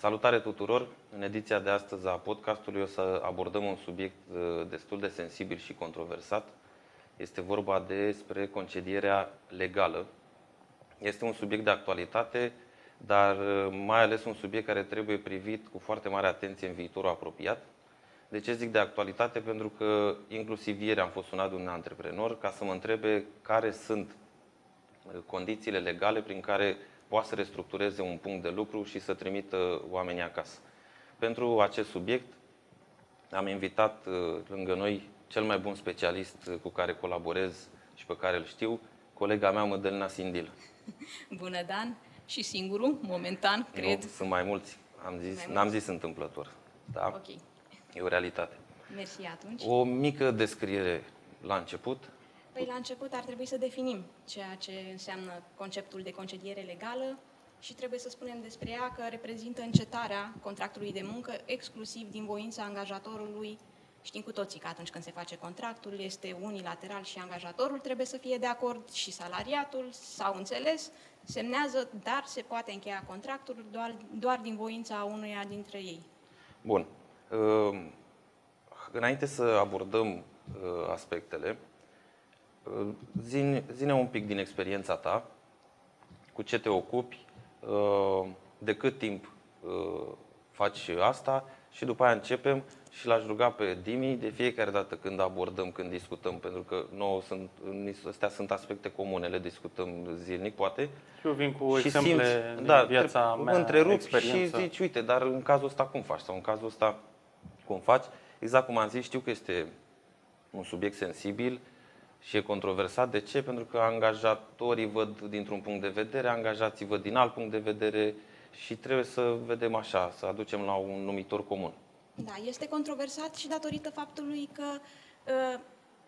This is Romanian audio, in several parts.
Salutare tuturor! În ediția de astăzi a podcastului o să abordăm un subiect uh, destul de sensibil și controversat. Este vorba despre concedierea legală. Este un subiect de actualitate, dar uh, mai ales un subiect care trebuie privit cu foarte mare atenție în viitorul apropiat. De ce zic de actualitate? Pentru că inclusiv ieri am fost sunat de un antreprenor ca să mă întrebe care sunt uh, condițiile legale prin care poate să restructureze un punct de lucru și să trimită oamenii acasă. Pentru acest subiect am invitat uh, lângă noi cel mai bun specialist uh, cu care colaborez și pe care îl știu, colega mea Mădălina Sindil. Bună, Dan! Și singurul, momentan, cred. Nu, sunt mai mulți. Am zis, mai n-am zis întâmplător. Da? Ok. E o realitate. Mersi atunci. O mică descriere la început Păi la început ar trebui să definim ceea ce înseamnă conceptul de concediere legală și trebuie să spunem despre ea că reprezintă încetarea contractului de muncă exclusiv din voința angajatorului. Știm cu toții că atunci când se face contractul este unilateral și angajatorul trebuie să fie de acord și salariatul s-au înțeles, semnează, dar se poate încheia contractul doar, doar din voința unuia dintre ei. Bun. Ehm, înainte să abordăm uh, aspectele, Zine, zine un pic din experiența ta, cu ce te ocupi, uh, de cât timp uh, faci asta și după aia începem și l-aș ruga pe Dimi de fiecare dată când abordăm, când discutăm, pentru că nouă sunt, astea sunt aspecte comune, le discutăm zilnic, poate. Și eu vin cu și exemple simți, din da, viața mea, întrerup experiență. și zici, uite, dar în cazul ăsta cum faci? Sau în cazul ăsta cum faci? Exact cum am zis, știu că este un subiect sensibil, și e controversat. De ce? Pentru că angajatorii văd dintr-un punct de vedere, angajații văd din alt punct de vedere și trebuie să vedem așa, să aducem la un numitor comun. Da, este controversat și datorită faptului că ă,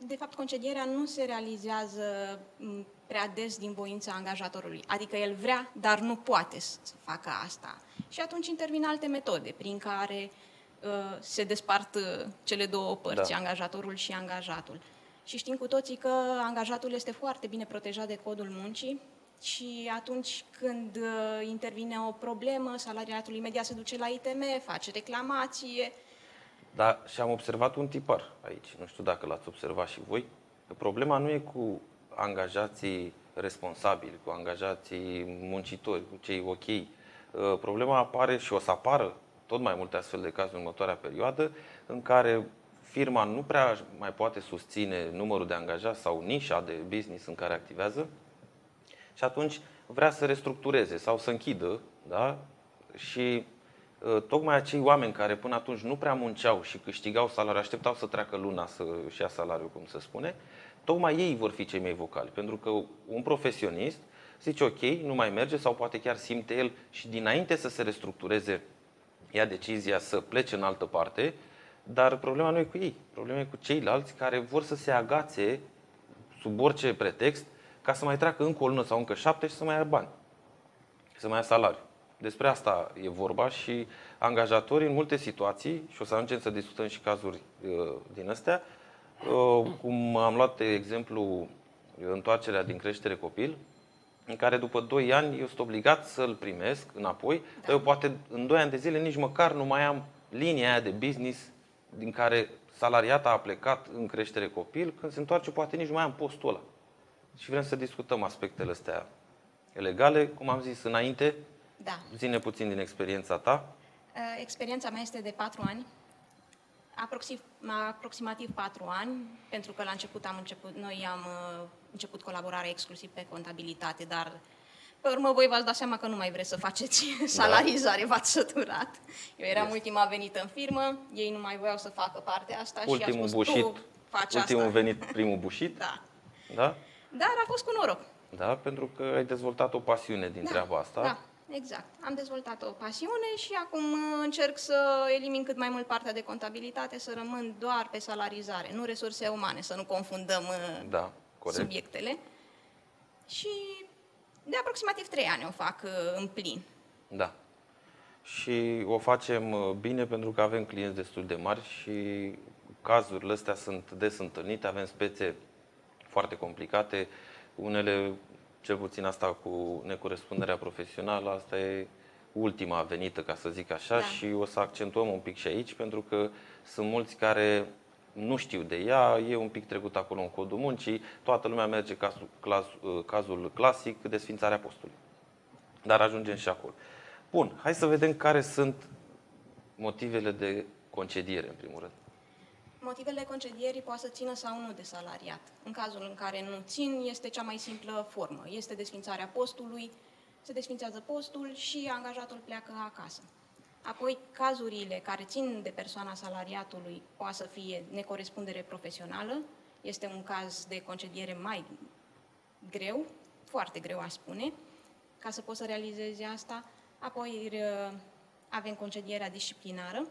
de fapt, concedierea nu se realizează prea des din voința angajatorului. Adică el vrea, dar nu poate să facă asta. Și atunci intervin alte metode prin care uh, se despart cele două părți, da. angajatorul și angajatul. Și știm cu toții că angajatul este foarte bine protejat de codul muncii și atunci când uh, intervine o problemă, salariatul imediat se duce la ITM, face reclamație. Da, și am observat un tipar aici, nu știu dacă l-ați observat și voi, că problema nu e cu angajații responsabili, cu angajații muncitori, cu cei ok. Uh, problema apare și o să apară tot mai multe astfel de cazuri în următoarea perioadă, în care firma nu prea mai poate susține numărul de angajați sau nișa de business în care activează și atunci vrea să restructureze sau să închidă, da? Și uh, tocmai acei oameni care până atunci nu prea munceau și câștigau salariu, așteptau să treacă luna să-și ia salariu, cum se spune, tocmai ei vor fi cei mai vocali. Pentru că un profesionist zice ok, nu mai merge sau poate chiar simte el și dinainte să se restructureze ia decizia să plece în altă parte, dar problema nu e cu ei, problema e cu ceilalți care vor să se agațe sub orice pretext ca să mai treacă încă o lună sau încă șapte și să mai ia bani, să mai ia salariu. Despre asta e vorba și angajatorii în multe situații, și o să ajungem să discutăm și cazuri uh, din astea, uh, cum am luat de exemplu întoarcerea din creștere copil, în care după 2 ani eu sunt obligat să-l primesc înapoi, da. dar eu poate în 2 ani de zile nici măcar nu mai am linia aia de business din care salariata a plecat în creștere copil, când se întoarce poate nici nu mai am postul ăla. Și vrem să discutăm aspectele astea legale, cum am zis înainte. Da. Zine puțin din experiența ta. Uh, experiența mea este de patru ani, aproxim, aproximativ patru ani, pentru că la început am început, noi am uh, început colaborarea exclusiv pe contabilitate, dar pe urmă, voi v-ați dat seama că nu mai vreți să faceți da. salarizare, v-ați săturat. Eu eram yes. ultima venită în firmă, ei nu mai voiau să facă partea asta ultimul și a spus, bușit, tu faci ultimul asta. venit, primul bușit. da. da. Dar a fost cu noroc. Da, pentru că ai dezvoltat o pasiune din da, treaba asta. Da, exact. Am dezvoltat o pasiune și acum uh, încerc să elimin cât mai mult partea de contabilitate, să rămân doar pe salarizare, nu resurse umane, să nu confundăm uh, da, corect. subiectele. Și de aproximativ 3 ani o fac uh, în plin. Da. Și o facem uh, bine pentru că avem clienți destul de mari și cazurile astea sunt des întâlnite, avem spețe foarte complicate, unele, cel puțin asta cu necorespunderea profesională, asta e ultima venită, ca să zic așa, da. și o să accentuăm un pic și aici, pentru că sunt mulți care nu știu de ea, e un pic trecut acolo în codul muncii, toată lumea merge cazul, clas, cazul clasic de Sfințarea Postului. Dar ajungem și acolo. Bun, hai să vedem care sunt motivele de concediere, în primul rând. Motivele concedierii poate să țină sau nu de salariat. În cazul în care nu țin, este cea mai simplă formă. Este desfințarea postului, se desfințează postul și angajatul pleacă acasă. Apoi, cazurile care țin de persoana salariatului poate să fie necorespundere profesională, este un caz de concediere mai greu, foarte greu aș spune, ca să poți să realizezi asta. Apoi avem concedierea disciplinară,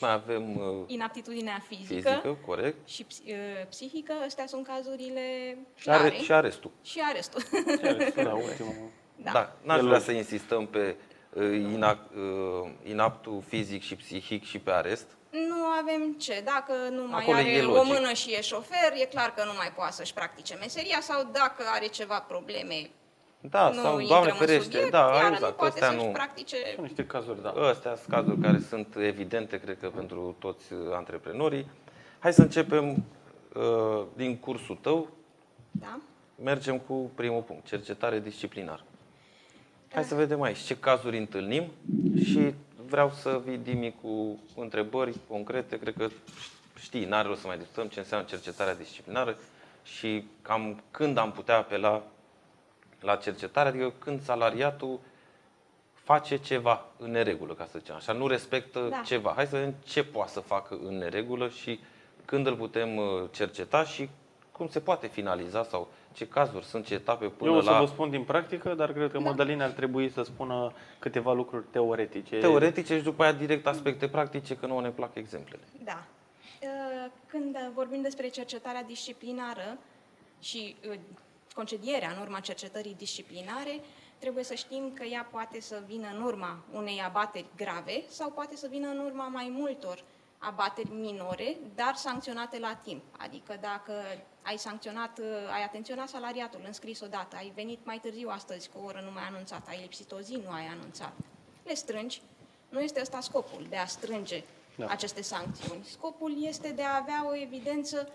Mai avem uh, inaptitudinea fizică, fizică corect. și uh, psihică. Astea sunt cazurile clare. Și, are, și arestul. Și arestul. Și arestul, da, ultimul. Da, da n-aș vrea să insistăm pe uh, inact, uh, inaptul fizic și psihic și pe arest. Nu avem ce. Dacă nu mai Acolo are o mână și e șofer, e clar că nu mai poate să-și practice meseria sau dacă are ceva probleme da, nu sau, Doamne ferește, subiect, da, exact, nu astea nu... practice... Sunt niște cazuri, da. Astea sunt cazuri care sunt evidente, cred că, pentru toți antreprenorii. Hai să începem uh, din cursul tău. Da. Mergem cu primul punct, cercetare disciplinară. Hai să vedem aici ce cazuri întâlnim și vreau să vii, Dimi, cu întrebări concrete. Cred că știi, n-are rost să mai discutăm ce înseamnă cercetarea disciplinară și cam când am putea apela la cercetare, adică când salariatul face ceva în neregulă, ca să zicem așa, nu respectă da. ceva. Hai să vedem ce poate să facă în neregulă și când îl putem uh, cerceta și cum se poate finaliza sau ce cazuri sunt, ce etape până la... Eu o să la... vă spun din practică, dar cred că da. Mădălina ar trebui să spună câteva lucruri teoretice. Teoretice și după aia direct aspecte practice, că nu ne plac exemplele. Da. Uh, când vorbim despre cercetarea disciplinară și uh, concedierea în urma cercetării disciplinare, trebuie să știm că ea poate să vină în urma unei abateri grave sau poate să vină în urma mai multor abateri minore, dar sancționate la timp. Adică dacă ai sancționat, ai atenționat salariatul, înscris odată, ai venit mai târziu astăzi cu o oră nu mai anunțat, ai lipsit o zi, nu ai anunțat, le strângi. Nu este ăsta scopul de a strânge da. aceste sancțiuni. Scopul este de a avea o evidență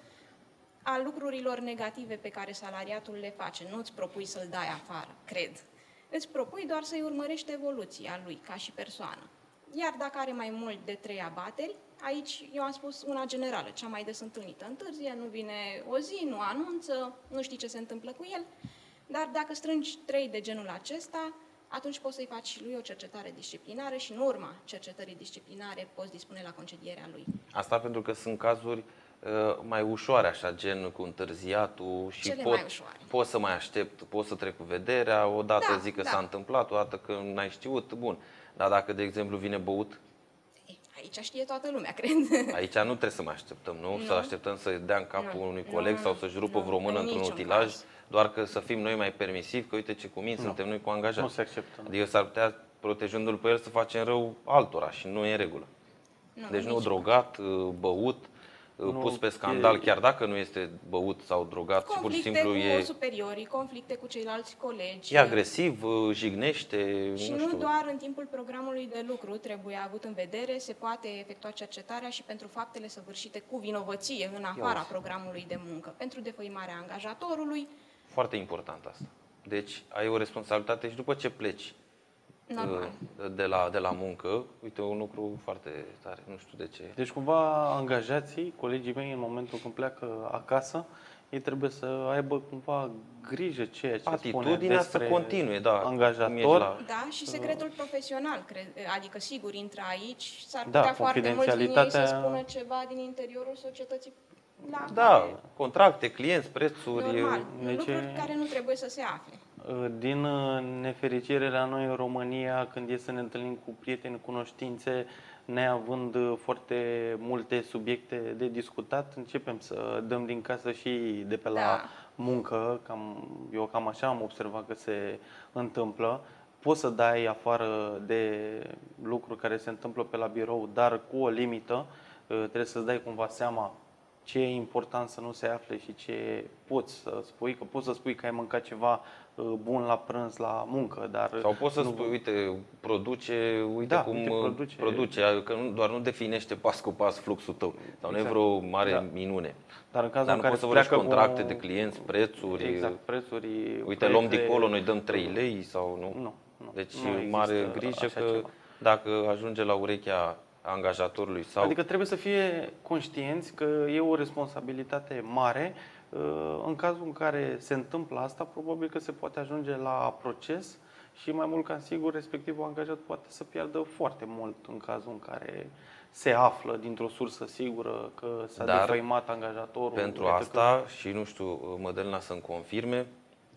a lucrurilor negative pe care salariatul le face. Nu îți propui să-l dai afară, cred. Îți propui doar să-i urmărești evoluția lui ca și persoană. Iar dacă are mai mult de trei abateri, aici eu am spus una generală, cea mai des întâlnită. Întârzie, nu vine o zi, nu anunță, nu știi ce se întâmplă cu el, dar dacă strângi trei de genul acesta, atunci poți să-i faci și lui o cercetare disciplinară și în urma cercetării disciplinare poți dispune la concedierea lui. Asta pentru că sunt cazuri Uh, mai ușoare, așa, gen cu întârziatul și Cele pot, pot să mai aștept, pot să trec cu vederea, odată da, zic că da. s-a întâmplat, o dată că n-ai știut, bun. Dar dacă, de exemplu, vine băut, Aici știe toată lumea, cred. Aici nu trebuie să mai așteptăm, nu? nu. Să așteptăm să dea în capul nu. unui coleg nu. sau să-și rupă vreo mână într-un utilaj, caz. doar că să fim noi mai permisivi, că uite ce cu mine suntem noi cu angajați. Nu se acceptă. Adică s-ar putea, protejându-l pe el, să facem rău altora și nu e în regulă. Nu, deci nu drogat, băut, nu, pus pe scandal, e... chiar dacă nu este băut sau drogat, conflicte și pur și simplu cu e... superiorii, conflicte cu ceilalți colegi. E agresiv, jignește, Și nu, nu știu. doar în timpul programului de lucru trebuie avut în vedere, se poate efectua cercetarea și pentru faptele săvârșite cu vinovăție în afara programului de muncă, pentru defăimarea angajatorului. Foarte important asta. Deci ai o responsabilitate și după ce pleci Normal. de la, de la muncă. Uite, un lucru foarte tare, nu știu de ce. Deci cumva angajații, colegii mei, în momentul când pleacă acasă, ei trebuie să aibă cumva grijă ceea ce Atitudinea spune să continue, da. Angajator. La... Da, și secretul profesional, cred, adică sigur intră aici, s-ar da, putea foarte mulți din ei să spună ceva din interiorul societății la Da, care... contracte, clienți, prețuri. Normal, deci... lucruri care nu trebuie să se afle. Din uh, nefericire la noi în România, când e să ne întâlnim cu prieteni, cunoștințe, neavând uh, foarte multe subiecte de discutat, începem să dăm din casă și de pe la da. muncă. Cam, eu cam așa am observat că se întâmplă. Poți să dai afară de lucruri care se întâmplă pe la birou, dar cu o limită. Uh, trebuie să-ți dai cumva seama ce e important să nu se afle și ce poți să spui, că poți să spui că ai mâncat ceva uh, bun la prânz, la muncă, dar... Sau poți să nu- spui, uite, produce, uite Da, cum uite, uh, produce. produce, că nu, doar nu definește pas cu pas fluxul tău. Sau nu e Exact. vreo mare Da. minune. Dar în cazul Dar în nu care poți să îți vorbești pleacă contracte cu- de clienți, prețuri. Exact, prețuri... Uite, luăm de proiecte- acolo, noi dăm 3 lei sau nu? Nu, nu. Deci nu există mare grijă așa că ceva. dacă ajunge la urechea angajatorului sau Adică trebuie să fie conștienți că e o responsabilitate mare. Uh, În cazul în care se întâmplă asta, probabil că se poate ajunge la proces și mai mult ca sigur, respectivul angajat poate să piardă foarte mult în cazul în care se află dintr-o sursă sigură că s-a Dar defăimat angajatorul. pentru iată că- asta și nu știu, Mădălina să-mi confirme,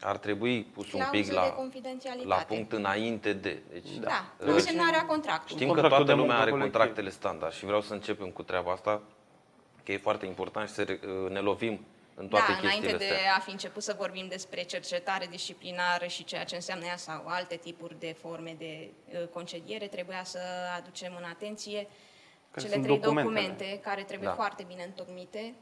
ar trebui pus un pic Clauză de la, confidențialitate. la punct înainte de. Deci, Da, uh, da. semnarea contractului. Știm că Contractul toată de lumea muncă are colectiv. contractele standard și vreau să începem cu treaba asta, că e foarte important și să re- uh, ne lovim în toate da, chestiile înainte de astea. a fi început să vorbim despre cercetare disciplinară și ceea ce înseamnă ea sau alte tipuri de forme de uh, concediere, trebuia să aducem în atenție Care cele sunt trei documentele. documente care trebuie Da. foarte bine întocmite,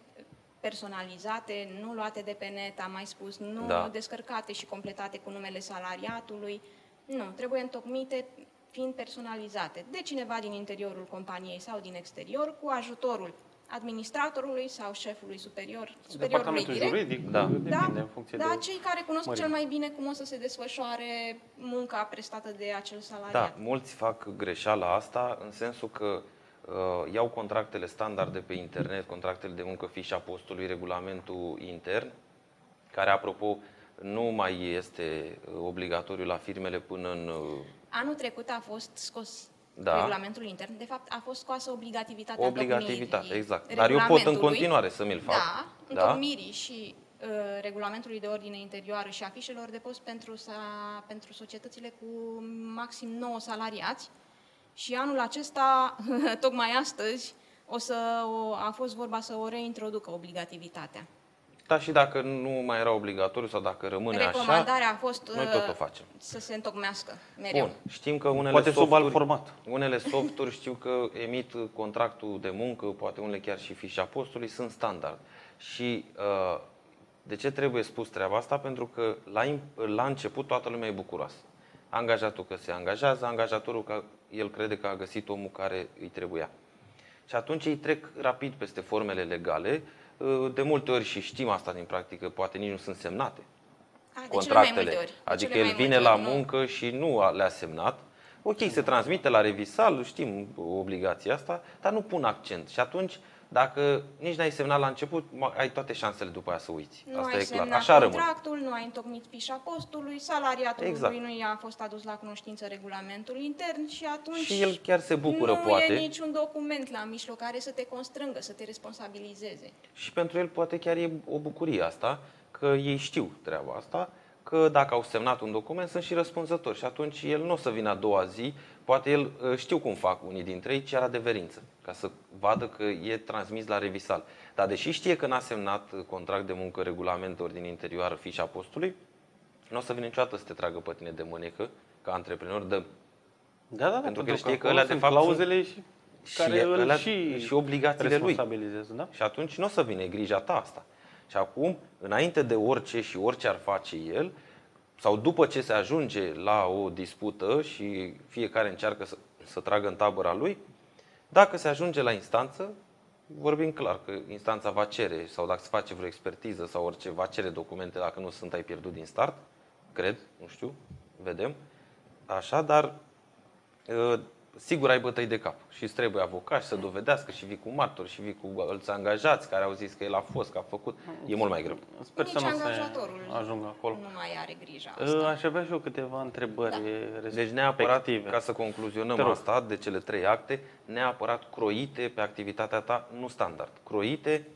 personalizate, nu luate de pe net, am mai spus, nu Da. descărcate și completate cu numele salariatului. Nu, trebuie întocmite fiind personalizate de cineva din interiorul companiei sau din exterior, cu ajutorul administratorului sau șefului superior, superiorului Departamentul direct. juridic, Da. depinde în funcție da, de... cei care cunosc mărime. cel mai bine cum o să se desfășoare munca prestată de acel salariat. Da, mulți fac greșeala asta în sensul că uh, iau contractele standard de pe internet, contractele de muncă, fișa postului, regulamentul intern, care, apropo, nu mai este uh, obligatoriu la firmele până în... uh, Anul trecut a fost scos Da. regulamentul intern. De fapt, a fost scoasă obligativitatea Obligativitate, întocmirii exact. Dar eu pot în regulamentului. continuare să mi-l fac. Da, întocmirii și uh, regulamentului de ordine interioară și afișelor de post pentru, sa, pentru societățile cu maxim 9 salariați. Și anul acesta, tocmai astăzi, o să o, a fost vorba să o reintroducă obligativitatea. Da, și dacă nu mai era obligatoriu sau dacă rămâne așa, Recomandarea a fost noi uh, tot o facem. să se întocmească mereu. Bun, știm că unele Poate sub softuri, alt format. Unele softuri știu că emit contractul de muncă, poate unele chiar și fișa postului, sunt standard. Și uh, de ce trebuie spus treaba asta? Pentru că la, im- la început toată lumea e bucuroasă. Angajatul că se angajează, angajatorul că el crede că a găsit omul care îi trebuia. Și atunci ei trec rapid peste formele legale, uh, de multe ori și știm asta din practică, poate nici nu sunt semnate A, de contractele. cele mai multe ori. De Adică cele el mai vine multe la ori, nu. muncă și nu a- le-a semnat. Ok, se transmite la revisal, știm obligația asta, dar nu pun accent. Și atunci, dacă nici n-ai semnat la început, ma- ai toate șansele după aia să uiți. Nu asta ai e clar. semnat Așa rămân. contractul, nu ai întocmit fișa postului, salariatului Exact. nu i-a fost adus la cunoștință regulamentul intern și atunci Și el chiar se bucură, nu poate. e niciun document la mijloc care să te constrângă, să te responsabilizeze. Și pentru el poate chiar e o bucurie asta, că ei știu treaba asta, că dacă au semnat un document sunt și răspunzători și atunci el nu o să vină a doua zi, poate el uh, știu cum fac unii dintre ei, cer adeverință, ca să vadă că e transmis la revisal. Dar deși știe că n-a semnat uh, contract de muncă, regulament, ordine interioară, fișa postului, nu o să vină niciodată să te tragă pe tine de mânecă, ca antreprenor, dă Da, da, da, Pentru că el știe că acolo alea, de sunt fapt, clauzele și, și care îl alea- și, și obligațiile lui. responsabilizează, da? Și atunci nu o să vină e grija ta asta. Și acum, înainte de orice și orice ar face el, sau după ce se ajunge la o dispută și fiecare încearcă să, să tragă în tabăra lui, dacă se ajunge la instanță, vorbim clar că instanța va cere, sau dacă se face vreo expertiză sau orice, va cere documente, dacă nu sunt, ai pierdut din start, cred, nu știu, vedem. Așa, dar uh, sigur ai bătăi de cap și îți trebuie avocat și să dovedească și vii cu martori și vii cu alți angajați care au zis că el a fost, că a făcut. E mult mai greu. Sper Nici să nu se angajatorul ajungă acolo. nu mai are grija Uh, asta. Aș avea și eu câteva întrebări Da. Deci neapărat, respective. ca să concluzionăm Te rog. asta, de cele trei acte, neapărat croite pe activitatea ta, nu standard. Croite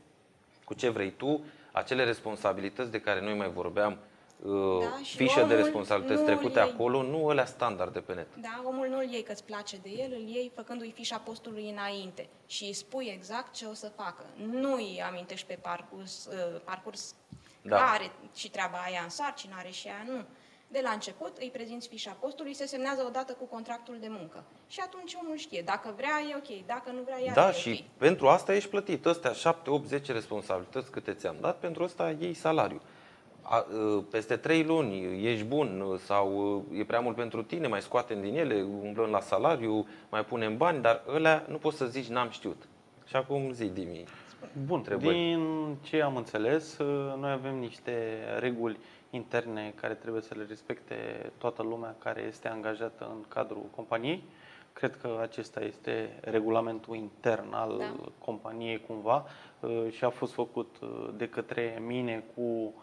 cu ce vrei tu, acele responsabilități de care noi mai vorbeam, uh, Da, și fișe de omul responsabilități nu trecute îl iei. acolo, nu alea standard de pe net. Da, omul nu îl iei că-ți place de el, îl iei făcându-i fișa postului înainte și îi spui exact ce o să facă. Nu îi amintești pe parcurs, uh, parcurs Da. da. are și treaba aia în sarcină, are și aia nu. de la început îi prezinți fișa postului, se semnează odată cu contractul de muncă. Și atunci omul știe, dacă vrea e ok, dacă nu vrea iar Da, e și ok. pentru asta ești plătit. Astea 7, 8, 10 responsabilități câte ți-am dat, pentru asta iei salariu. A, ă, peste 3 luni ești bun ă, sau ă, e prea mult pentru tine, mai scoatem din ele, umblăm la salariu, mai punem bani, dar ălea nu poți să zici n-am știut. Și acum zi, Dimi. Bun, Întrebări. din ce am înțeles, uh, noi avem niște reguli interne care trebuie să le respecte toată lumea care este angajată în cadrul companiei. Cred că acesta este regulamentul intern al Da. companiei cumva uh, și a fost făcut uh, de către mine cu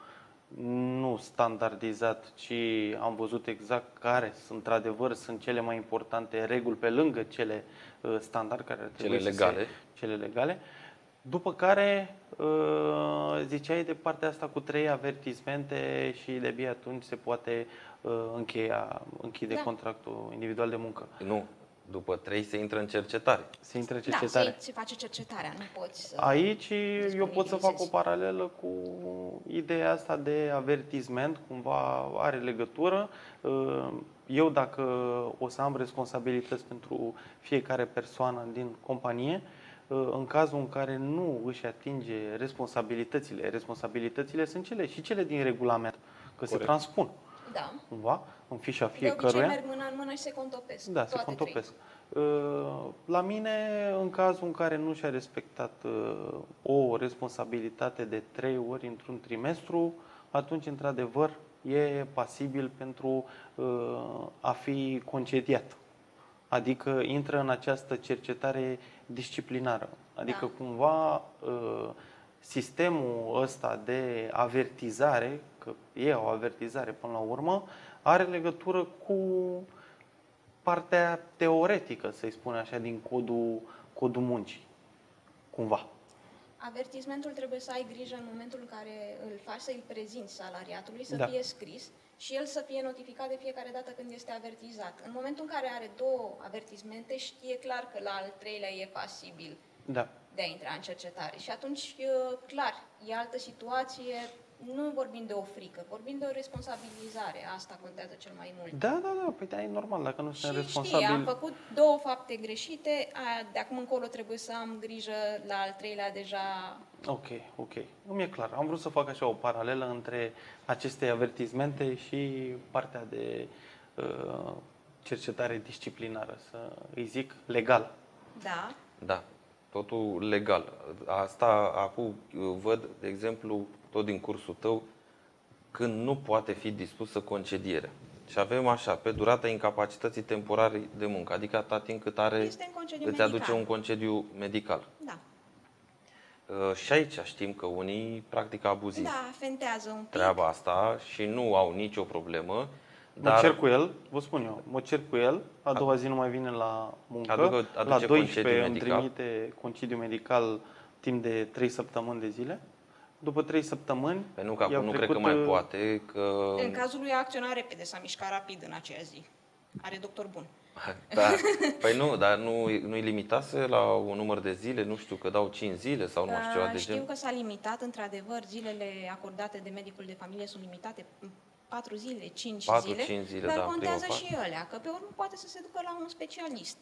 nu standardizat, ci am văzut exact care sunt, într-adevăr, sunt cele mai importante reguli pe lângă cele uh, standard care ar trebui să se- legale. cele legale. După care uh, ziceai de partea asta cu trei avertismente și de bine atunci se poate uh, încheia, închide Da. contractul individual de muncă. Nu, după 3 se intră în cercetare. Se intră Da, cercetare. se, se face cercetarea, nu poți să... Aici eu pot să fac o disponibilizezi. paralelă cu ideea asta de avertisment, cumva are legătură. Uh, Eu dacă o să am responsabilități pentru fiecare persoană din companie, uh, în cazul în care nu își atinge responsabilitățile, responsabilitățile sunt cele și cele din regulament, că se Corect. transpun Da. cumva în fișa De obicei fiecăruia. merg mână în mână și se contopesc. Da, se toate contopesc. Uh, La mine, în cazul în care nu și-a respectat uh, o responsabilitate de trei ori într-un trimestru, atunci, într-adevăr, e pasibil pentru uh, a fi concediat. Adică intră în această cercetare disciplinară. Adică, Da. cumva, uh, sistemul ăsta de avertizare, că e o avertizare până la urmă, are legătură cu partea teoretică, să-i spun așa, din codul, codul muncii. Cumva. Avertismentul trebuie să ai grijă în momentul în care îl faci să-i prezinți salariatului, să Da. fie scris și el să fie notificat de fiecare dată când este avertizat. În momentul în care are două avertismente, știe clar că la al treilea e pasibil Da. de a intra în cercetare. Și atunci, clar, e altă situație, nu vorbim de o frică, vorbim de o responsabilizare. Asta contează cel mai mult. Da, da, da, păi da, e normal, dacă nu Și sunt știi, responsabil. am făcut două fapte greșite, aia, de acum încolo trebuie să am grijă la al treilea deja Ok, ok. Nu e clar. Am vrut să fac așa o paralelă între aceste avertizmente și partea de uh, cercetare disciplinară, să îi zic legal. Da, Da, totul legal. Asta acum văd, de exemplu, tot din cursul tău, când nu poate fi dispusă concedierea. Și avem așa, pe durata incapacității temporare de muncă, adică atâta timp cât are, Este în concediu îți aduce medical. un concediu medical. da. Uh, Și aici știm că unii practică abuziv Da, fentează un pic. treaba asta și nu au nicio problemă. Mă cer cu el, vă spun eu, mă cer cu el, a doua zi nu mai vine la muncă, Aducă- la aduce 12 concediu îmi medical. trimite concediu medical timp de 3 săptămâni de zile. După 3 săptămâni, Pe nu că acum i-au nu cred că trecut, mai uh, poate, că... În cazul lui a acționat repede, s-a mișcat rapid în aceea zi. Are doctor bun. Da. Păi nu, dar nu, nu-i limitase la un număr de zile, nu știu, că dau 5 zile sau nu mai știu ceva Uh, de Știu gen. că s-a limitat, într-adevăr, zilele acordate de medicul de familie sunt limitate 4 zile, 5 Patru, zile, cinci zile, dar da, în contează prima și alea, că pe urmă poate să se ducă la un specialist.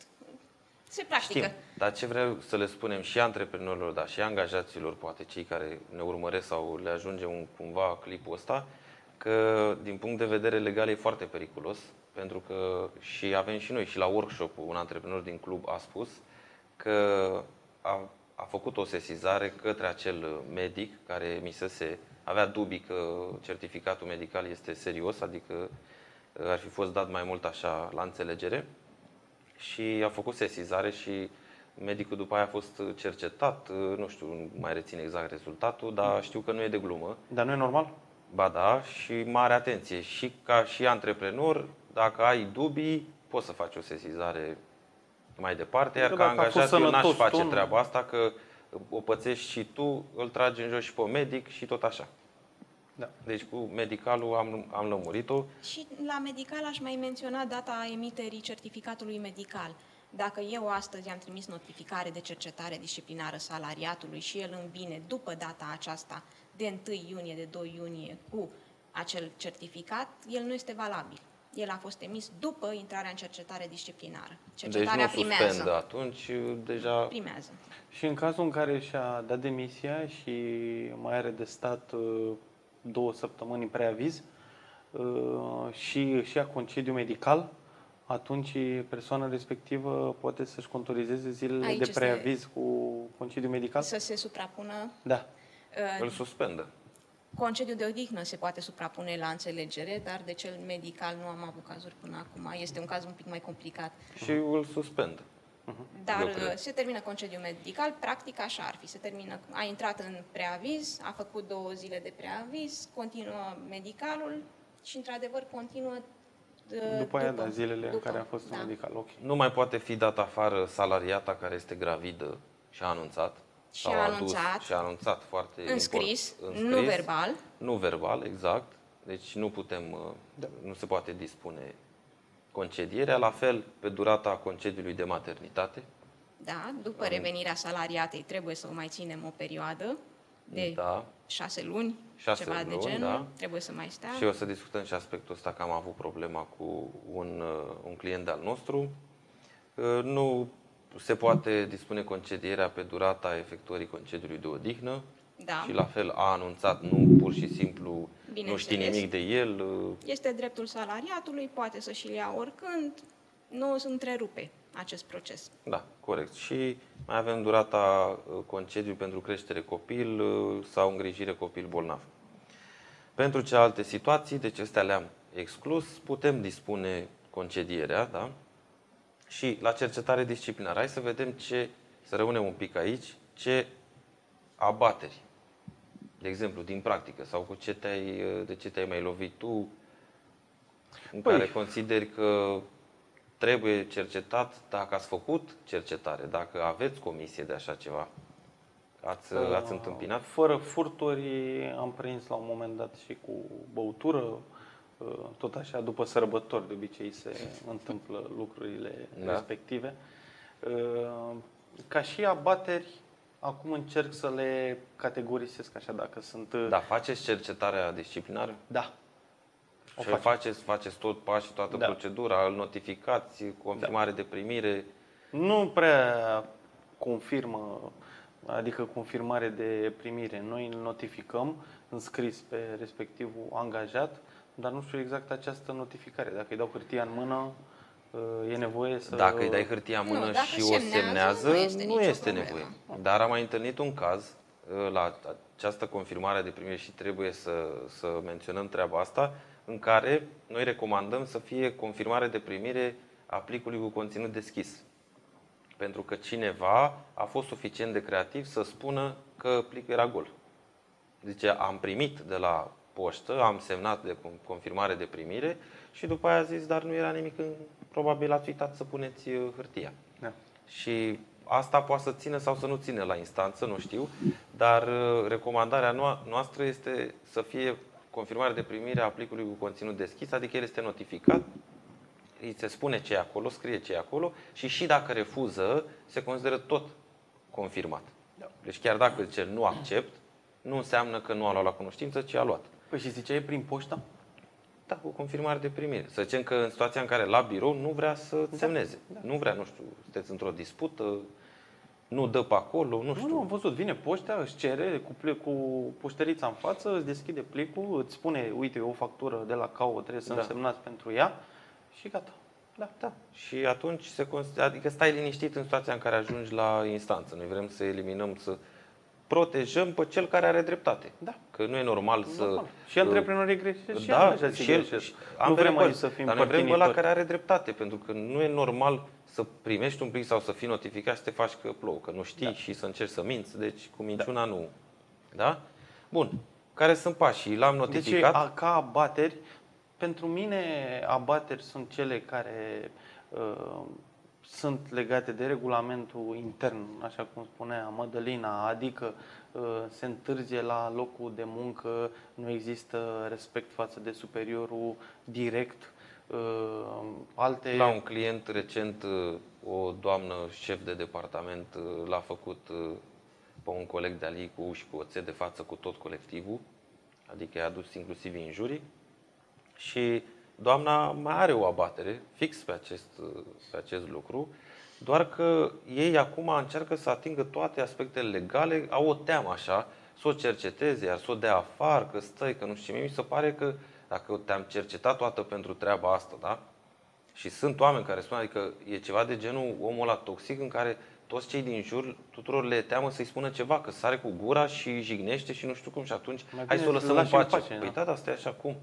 Se practică. Știm, dar ce vreau să le spunem și antreprenorilor, dar și angajaților, poate cei care ne urmăresc sau le ajunge un, cumva clipul ăsta, că din punct de vedere legal e foarte periculos, pentru că și avem și noi, și la workshop un antreprenor din club a spus că a, a făcut o sesizare către acel medic care emisese, avea dubii că certificatul medical este serios, adică ar fi fost dat mai mult așa la înțelegere și a făcut sesizare și medicul după aia a fost cercetat, nu știu, nu mai rețin exact rezultatul, dar știu că nu e de glumă. dar nu e normal? Ba da, și mare atenție. Și ca și antreprenor, dacă ai dubii, poți să faci o sesizare mai departe, iar Adică ca dacă a fost angajat eu n-aș sănătos, face tu nu- treaba asta, că o pățești și tu, îl tragi în jos și pe medic și tot așa. Da. Deci cu medicalul am, am lămurit-o. Și la medical aș mai menționa data emiterii certificatului medical. Dacă eu astăzi am trimis notificare de cercetare disciplinară salariatului și el îmi vine după data aceasta de 1 iunie, de 2 iunie, cu acel certificat, el nu este valabil. El a fost emis după intrarea în cercetare disciplinară. Deci Cercetarea nu primează. suspendă atunci, deja... Primează. Și în cazul în care și-a dat demisia și mai are de stat uh, două săptămâni în preaviz uh, și și ia concediu medical, atunci persoana respectivă poate să-și contorizeze zilele Aici de este- preaviz cu concediu medical? Să se suprapună Da. uh, Îl suspendă. Concediul de odihnă se poate suprapune la înțelegere, dar de cel medical nu am avut cazuri până acum. Este un caz un pic mai complicat. Și îl suspendă. Dar Eu cred. uh, se termină concediul medical, practic așa ar fi. Se termină, a intrat în preaviz, a făcut două zile de preaviz, continuă medicalul și într-adevăr continuă uh, După aia, da, zilele în care a fost da. în medical. Ok. Nu mai poate fi dat afară salariata care este gravidă și a anunțat. Și sau a adus anunțat. Și a anunțat foarte Înscris, import- nu verbal. Nu verbal, exact. Deci nu putem, uh, Da. nu se poate dispune concedierea. La fel, pe durata concediului de maternitate. Da, după revenirea salariatei trebuie să o mai ținem o perioadă de Da. șase luni, Șase ceva de luni, genul, da. trebuie să mai stea. Și o să discutăm și aspectul ăsta că am avut problema cu un, uh, un client al nostru. Uh, Nu se poate dispune concedierea pe durata efectuării concediului de odihnă Da. și la fel a anunțat, nu pur și simplu nu Bineînțeles. știi nimic de el. uh, Este dreptul salariatului, poate să și-l ia oricând, nu se întrerupe acest proces. Da, corect. Și mai avem durata uh, concediu pentru creștere copil uh, sau îngrijire copil bolnav. Pentru celelalte situații, deci astea le-am exclus, putem dispune concedierea, da? Și la cercetare disciplinară, hai să vedem ce, să rămânem un pic aici, ce abateri, de exemplu, din practică sau cu ce te-ai, uh, de ce te-ai mai lovit tu, în Păi- care consideri că trebuie cercetat dacă ați făcut cercetare, dacă aveți comisie de așa ceva. Ați, ați întâmpinat? Fără furturi am prins la un moment dat și cu băutură. Uh, Tot așa, după sărbători, de obicei se întâmplă lucrurile Da. respective. Uh, Ca și abateri, acum încerc să le categorisesc așa, dacă sunt... uh, Da, faceți cercetarea disciplinară? Da. O și facem. faceți, faceți tot pașii, toată Da. procedura, îl notificați, confirmare de primire. Nu prea confirmă, adică confirmare de primire. Noi îl notificăm înscris pe respectivul angajat, dar nu știu exact această notificare. Dacă îi dau hârtia în mână, e nevoie să... Dacă îi dai hârtia în Nu, mână dacă și o semnează, semnează, nu este nu nicio este problemă. nevoie. Dar am mai întâlnit un caz uh, la această confirmare de primire și trebuie să, să menționăm treaba asta, în care noi recomandăm să fie confirmare de primire a plicului cu conținut deschis. Pentru că cineva a fost suficient de creativ să spună că plicul era gol. Zice, am primit de la poștă, am semnat de con- confirmare de primire și după aia a zis, dar nu era nimic, în... probabil ați uitat să puneți uh, hârtia. Da. Și asta poate să țină sau să nu țină la instanță, nu știu, dar uh, recomandarea noa- noastră este să fie confirmare de primire a aplicului cu conținut deschis, adică el este notificat, îi se spune ce e acolo, scrie ce e acolo și și dacă refuză, se consideră tot confirmat. Deci chiar dacă zice nu accept, nu înseamnă că nu a luat la cunoștință, ci a luat. Păi și ziceai prin poștă? Da, cu confirmare de primire. Să zicem că în situația în care la birou nu vrea să semneze. Nu vrea, nu știu, sunteți într-o dispută, nu dă pe acolo, nu Nu, știu. nu, am văzut. Vine poștea, își cere cu, ple- cu poșterița în față, îți deschide plicul, îți spune, uite, e o factură de la CAO, trebuie să Da. însemnați pentru ea și gata. Da, da. Și atunci se consideră, adică stai liniștit în situația în care ajungi la instanță. Noi vrem să eliminăm, să protejăm pe cel care are dreptate. Da. Că nu e normal să... Normal. Și antreprenorii greșesc și da, angajații și el, greșesc. și Nu ambele vrem aici părți. să fim Dar noi vrem ăla părtinitori. care are dreptate, pentru că nu e normal să primești un plic sau să fii notificat și să te faci că plouă, că nu știi da. și să încerci să minți, deci cu minciuna da. nu. Da? Bun. Care sunt pașii? L-am Deci, notificat. a, ca abateri, pentru mine abateri sunt cele care uh, sunt legate de regulamentul intern, așa cum spunea Mădălina, adică uh, se întârzie la locul de muncă, nu există respect față de superiorul direct, uh, alte... La un client recent, o doamnă șef de departament l-a făcut pe un coleg de-al ei cu uși cu oțet de față cu tot colectivul adică i-a adus inclusiv injurii și doamna mai are o abatere fix pe acest, pe acest lucru, doar că ei acum încearcă să atingă toate aspectele legale, au o teamă așa, să o cerceteze, iar să o dea afară, că stai, că nu știu ce, mi se pare că dacă te-am cercetat toată pentru treaba asta, da? Și sunt oameni care spun, adică e ceva de genul omul ăla toxic în care toți cei din jur, tuturor le teamă să-i spună ceva, că sare cu gura și jignește și nu știu cum și atunci Mai hai bine să o să lăsăm în lași în pace. pace, păi da. da, dar stai așa cum?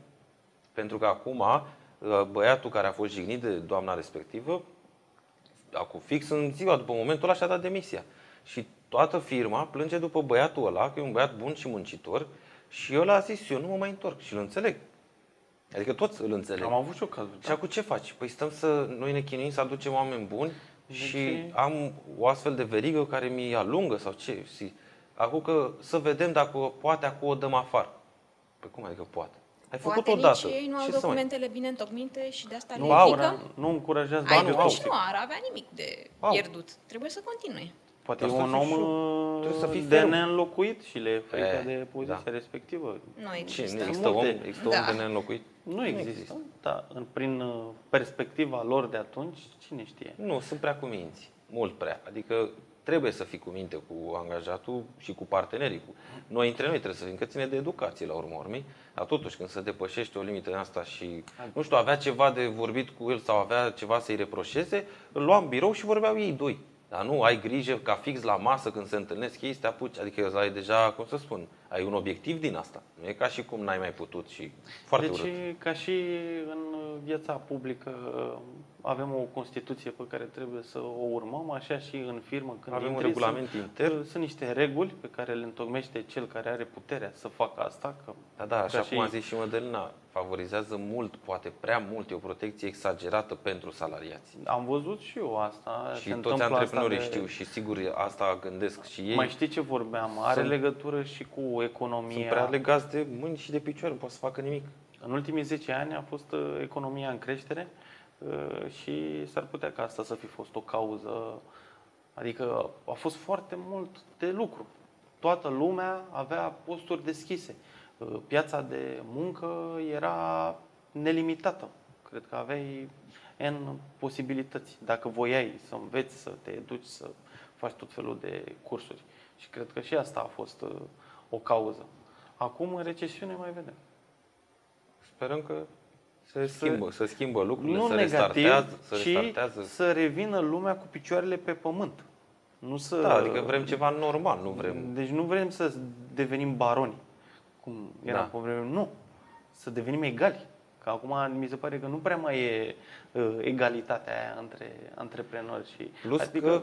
Pentru că acum uh, băiatul care a fost jignit de doamna respectivă, acum fix în ziua după momentul ăla și-a dat demisia. Și toată firma plânge după băiatul ăla, că e un băiat bun și muncitor, și el a zis, eu nu mă mai întorc și îl înțeleg. Adică toți îl înțeleg. Am avut și eu cazuri. Și acum ce faci? Păi stăm să, noi ne chinuim să aducem oameni buni și ce? am o astfel de verigă care mi alungă sau ce? Și acum că să vedem dacă poate acum o dăm afară. Păi cum adică poate? Ai Poate făcut o nici dată. ei nu au Ce să mai- documentele bine întocmite și de asta Nu, le Aura, ridică. nu încurajează Ai banii nu, toxic. nu ar avea nimic de Au. pierdut. Trebuie să continue. Poate e Dar să un fii om și- uh, trebuie să fii de ferm. neînlocuit și le e frică E, de poziția da. respectivă. Nu Ce? există. Nu există om, Multe. există Da. om de neînlocuit? Nu există. există. Da, în, prin uh, perspectiva lor de atunci, cine știe? Nu, sunt prea cuminți. Mult prea. Adică trebuie să fii cu minte cu angajatul și cu partenerii. Cu... Noi între noi trebuie să fim, că ține de educație la urmă urmei. Dar totuși, când se depășește o limită în asta și, nu știu, avea ceva de vorbit cu el sau avea ceva să-i reproșeze, îl luam în birou și vorbeau ei doi. Dar nu, ai grijă ca fix la masă când se întâlnesc ei să te apuci. Adică ai deja, cum să spun, ai un obiectiv din asta. Nu e ca și cum n-ai mai putut și foarte deci, urât. ca și în viața publică, uh, avem o Constituție pe care trebuie să o urmăm, așa și în firmă. Când Avem un intri, regulament sunt, intern. Sunt niște reguli pe care le întocmește cel care are puterea să facă asta. Că, Da, da, așa ca cum a zis și Mădălina, favorizează mult, poate prea mult, e o protecție exagerată pentru salariați. Am văzut și eu asta. Și se toți întâmplă antreprenorii asta de- știu și sigur asta gândesc și ei. Mai știi ce vorbeam? Are Sunt- legătură și cu economia. Sunt prea legați de mâini și de picioare, nu pot să facă nimic. În ultimii 10 ani a fost uh, economia în creștere uh, și s-ar putea ca asta să fi fost o cauză. Adică a fost foarte mult de lucru. Toată lumea avea posturi deschise. Uh, Piața de muncă era nelimitată. Cred că aveai N posibilități. Dacă voiai să înveți, să te duci, să faci tot felul de cursuri. Și cred că și asta a fost uh, o cauză. Acum, în recesiune, mai vedem. Sperăm că se schimbă, să schimbă lucrurile, nu să negativ, restartează, să ci restartează. să revină lumea cu picioarele pe pământ. Nu să... Da, adică vrem ceva normal, nu vrem. Deci nu vrem să devenim baroni, cum era Da. pe vreme. Nu. Să devenim egali. Că acum mi se pare că nu prea mai e uh, egalitatea aia între antreprenori și... Plus adică, că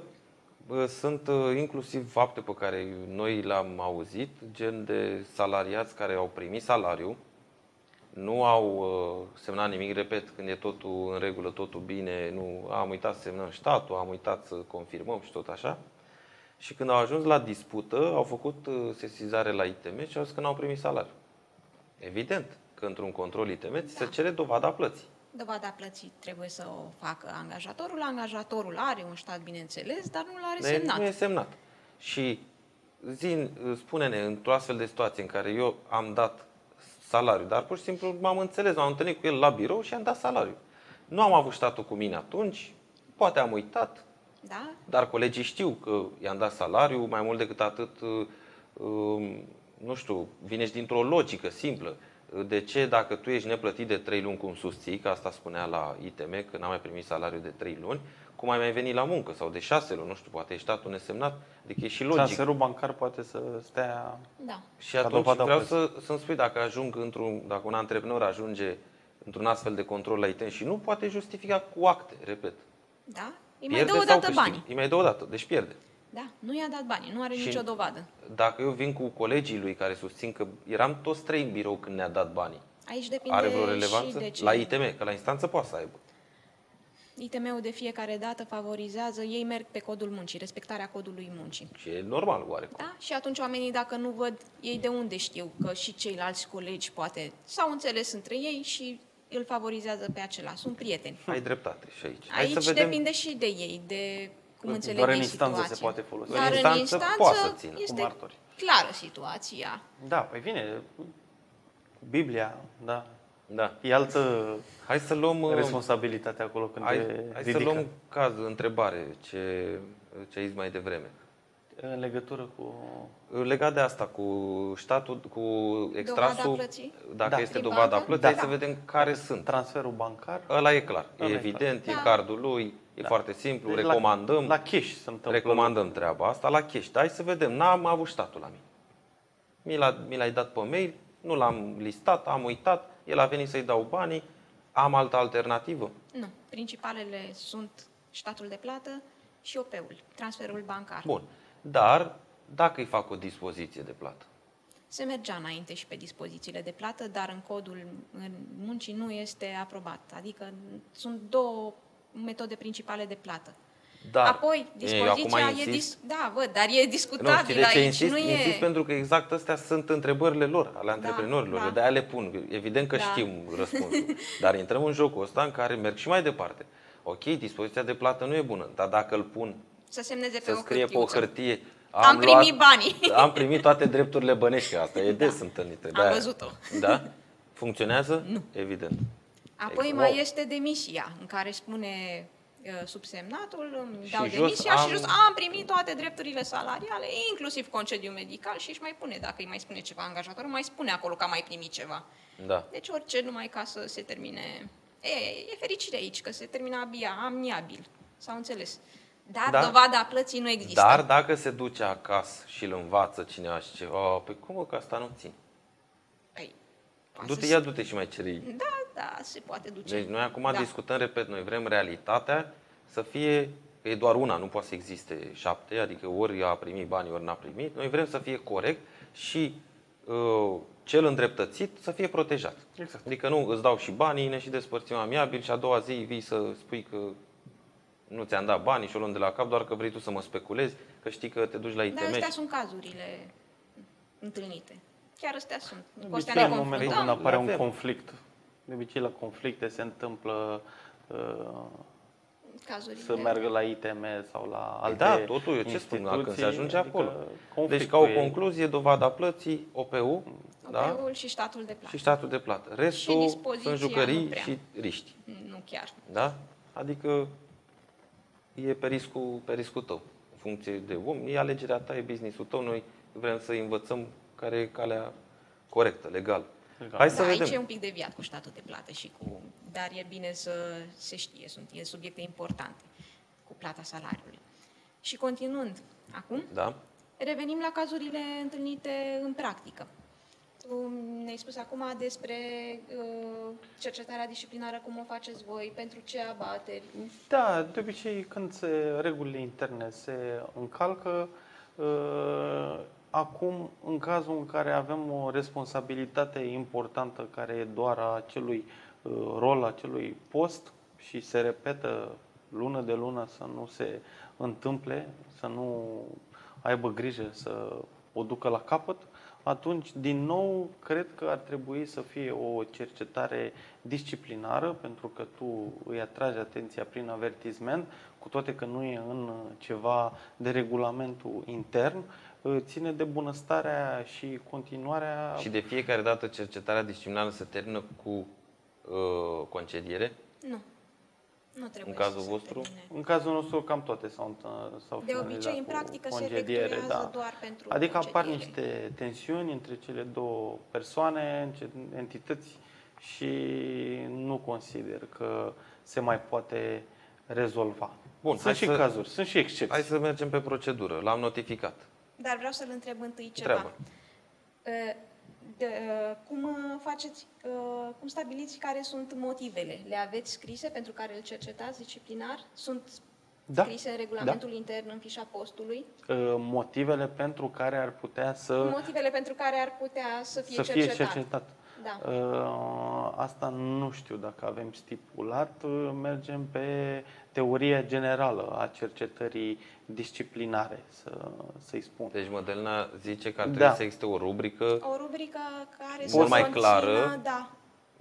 bă, sunt uh, inclusiv fapte pe care noi le-am auzit, gen de salariați care au primit salariu, nu au uh, semnat nimic, repet, când e totul în regulă, totul bine, nu am uitat să semnăm statul, am uitat să confirmăm și tot așa. Și când au ajuns la dispută, au făcut uh, sesizare la ITM și au zis că n-au primit salariu. Evident că într-un control ITM ți se Da. cere dovada plății. Dovada plății trebuie să o facă angajatorul. Angajatorul are un stat, bineînțeles, dar nu l-are Dar semnat. Nu e semnat. Și zi, spune-ne, într-o astfel de situație în care eu am dat salariu, dar pur și simplu m-am înțeles, m-am întâlnit cu el la birou și am dat salariu. Nu am avut statul cu mine atunci, poate am uitat, Da? dar colegii știu că i-am dat salariu, mai mult decât atât, uh, um, nu știu, vine și dintr-o logică simplă. De ce dacă tu ești neplătit de 3 luni cum susții, că asta spunea la ITM, că n-am mai primit salariu de 3 luni, cum ai mai venit la muncă sau de 6 luni, nu știu, poate ești statul nesemnat, adică e și logic. transferul bancar poate să stea... Da. Și Ca atunci dovada vreau plății. să, să-mi spui dacă ajung într-un, dacă un antreprenor ajunge într-un astfel de control la ITM și nu poate justifica cu acte, repet. Da? Îi mai Pierde dă o sau dată câștigă? banii. Îi mai dă o dată, deci pierde. Da, nu i-a dat banii, nu are Și- nicio dovadă. Dacă eu vin cu colegii lui care susțin că eram toți trei în birou când ne-a dat banii, Aici depinde are vreo și relevanță? de ce. La ITM, că la instanță poate să aibă. ITM-ul de fiecare dată favorizează, ei merg pe codul muncii, respectarea codului muncii. Și e normal oarecum. Da? Și atunci oamenii, dacă nu văd, ei de unde știu că și ceilalți colegi poate s-au înțeles între ei și îl favorizează pe acela. Sunt prieteni. Ai dreptate și aici. Hai Aici să vedem. depinde și de ei, de cum Doar înțeleg în ei instanță se situația. poate folosi. Dar În în instanță instanță poate să țină cu este martori. clară situația. Da, păi vine. Biblia, da. Da. E altă Hai să luăm... uh, responsabilitate acolo când Hai, te hai să ridică. luăm caz, întrebare, ce, ce ai zis mai devreme. În legătură cu... Legat de asta, cu statul, cu extrasul, plății? dacă Da. este Prin dovada bancă? plății, Da. hai să vedem care sunt. Transferul bancar. Ăla e clar, e Ăla e evident, e Da. cardul lui, e foarte simplu, Deci recomandăm, La, la cash se întâmplă. recomandăm treaba asta la cash. Dar hai să vedem, n-am avut statul la mine. Mi, l-a, mi l-ai dat pe mail, nu l-am listat, am uitat, el a venit să-i dau banii, am altă alternativă. Nu. Principalele sunt statul de plată și OP-ul, transferul bancar. Bun, dar dacă îi fac o dispoziție de plată, Se mergea înainte și pe dispozițiile de plată, dar în codul în muncii nu este aprobat. Adică sunt două metode principale de plată. dar Apoi, eu dispoziția acum e... insist- Dis- da, văd, dar e Nu, discutabil știi de ce aici. insist? nu e... Insist pentru că exact astea sunt întrebările lor, ale antreprenorilor. da. Eu de-aia le pun. Evident că Da. știm răspunsul. Dar intrăm în jocul ăsta în care merg și mai departe. Ok, dispoziția de plată nu e bună, dar dacă îl pun Să semneze pe să o scrie pe o hârtiuță. hârtie... Am primit banii. Am primit toate drepturile bănești, că asta e des întâlnită. Am De-aia- văzut-o. Da? Funcționează? Nu. Evident. Apoi Ex- mai wow. este demisia, în care spune uh, subsemnatul, îmi Și dau jos demisia am- și jos am primit toate drepturile salariale, inclusiv concediu medical și își mai pune, dacă îi mai spune ceva angajatorul, mai spune acolo că a mai primit ceva. Da. Deci orice, numai ca să se termine... E, e fericire aici, că se termină abia, amiabil, s-au înțeles. Dar Da. dovada plății nu există. Dar dacă se duce acasă și îl învață cineva și ce, oh, pe cum mă, că asta nu țin. Păi, poate Du-te, să- ia du-te și mai cere Da, da, se poate duce. Deci noi acum da. discutăm, repet, noi vrem realitatea să fie, că e doar una, nu poate să existe șapte, adică ori a primit bani, ori n-a primit. Noi vrem să fie corect și uh, cel îndreptățit să fie protejat. Exact. Adică nu îți dau și banii, ne și despărțim amiabil și a doua zi vii să spui că nu ți-am dat banii și o luăm de la cap doar că vrei tu să mă speculezi, că știi că te duci la Dar ITM. astea și- sunt cazurile întâlnite. Chiar astea sunt. De Cu astea obicei, ne în momentul confruntăm. când apare un avem. conflict, de obicei la conflicte se întâmplă uh, Cazurile. să meargă la ITM sau la alte Da, totul, eu ce spun, la când se instituții, ajunge adică acolo. Deci, conflictul ca o e- concluzie, dovada plății, OPU, da? OP-ul și statul de plată. și statul de plată. Restul dispoziția sunt jucării nu prea. și riști. Nu chiar. Da? Adică e pe riscul, pe riscul tău. În funcție de om, e alegerea ta, e business-ul tău. Noi vrem să învățăm care e calea corectă, legală. Legal. Hai să da, vedem. aici e un pic deviat cu statul de plată și cu... Dar e bine să se știe, sunt e subiecte importante cu plata salariului. Și continuând, acum, Da? revenim la cazurile întâlnite în practică. Tu ne-ai spus acum despre uh, cercetarea disciplinară, cum o faceți voi, pentru ce abateri. Da, de obicei când se, regulile interne se încalcă, uh, acum în cazul în care avem o responsabilitate importantă care e doar a acelui uh, rol, acelui post și se repetă lună de lună să nu se întâmple, să nu aibă grijă să o ducă la capăt, atunci, din nou, cred că ar trebui să fie o cercetare disciplinară, pentru că tu îi atragi atenția prin avertisment, cu toate că nu e în ceva de regulamentul intern, ține de bunăstarea și continuarea Și de fiecare dată cercetarea disciplinară se termină cu uh, concediere. Nu. Nu trebuie În cazul să se vostru? termine. În cazul nostru, cam toate s-au, s-au De finalizat obicei, în cu practică, se concediere, efectuează da. doar pentru Adică apar concediere. niște tensiuni între cele două persoane, înce- entități și nu consider că se mai poate rezolva. Bun, sunt hai și să- cazuri, sunt și excepții. Hai să mergem pe procedură. L-am notificat. Dar vreau să-l întreb întâi ceva. Întreabă. Uh, De, uh, cum uh, faceți, uh, cum stabiliți care sunt motivele? Le aveți scrise pentru care îl cercetați disciplinar? Sunt Da. scrise în regulamentul intern, în fișa postului? Uh, Motivele pentru care ar putea să, Motivele pentru care ar putea să fie să fie cercetat? cercetat. Da. Uh, Asta nu știu dacă avem stipulat. Uh, Mergem pe teoria generală a cercetării disciplinare, să, să-i spun. Deci Mădălina zice că ar trebui Da. să existe o rubrică O rubrică care Mult să mai conțină, clară. da,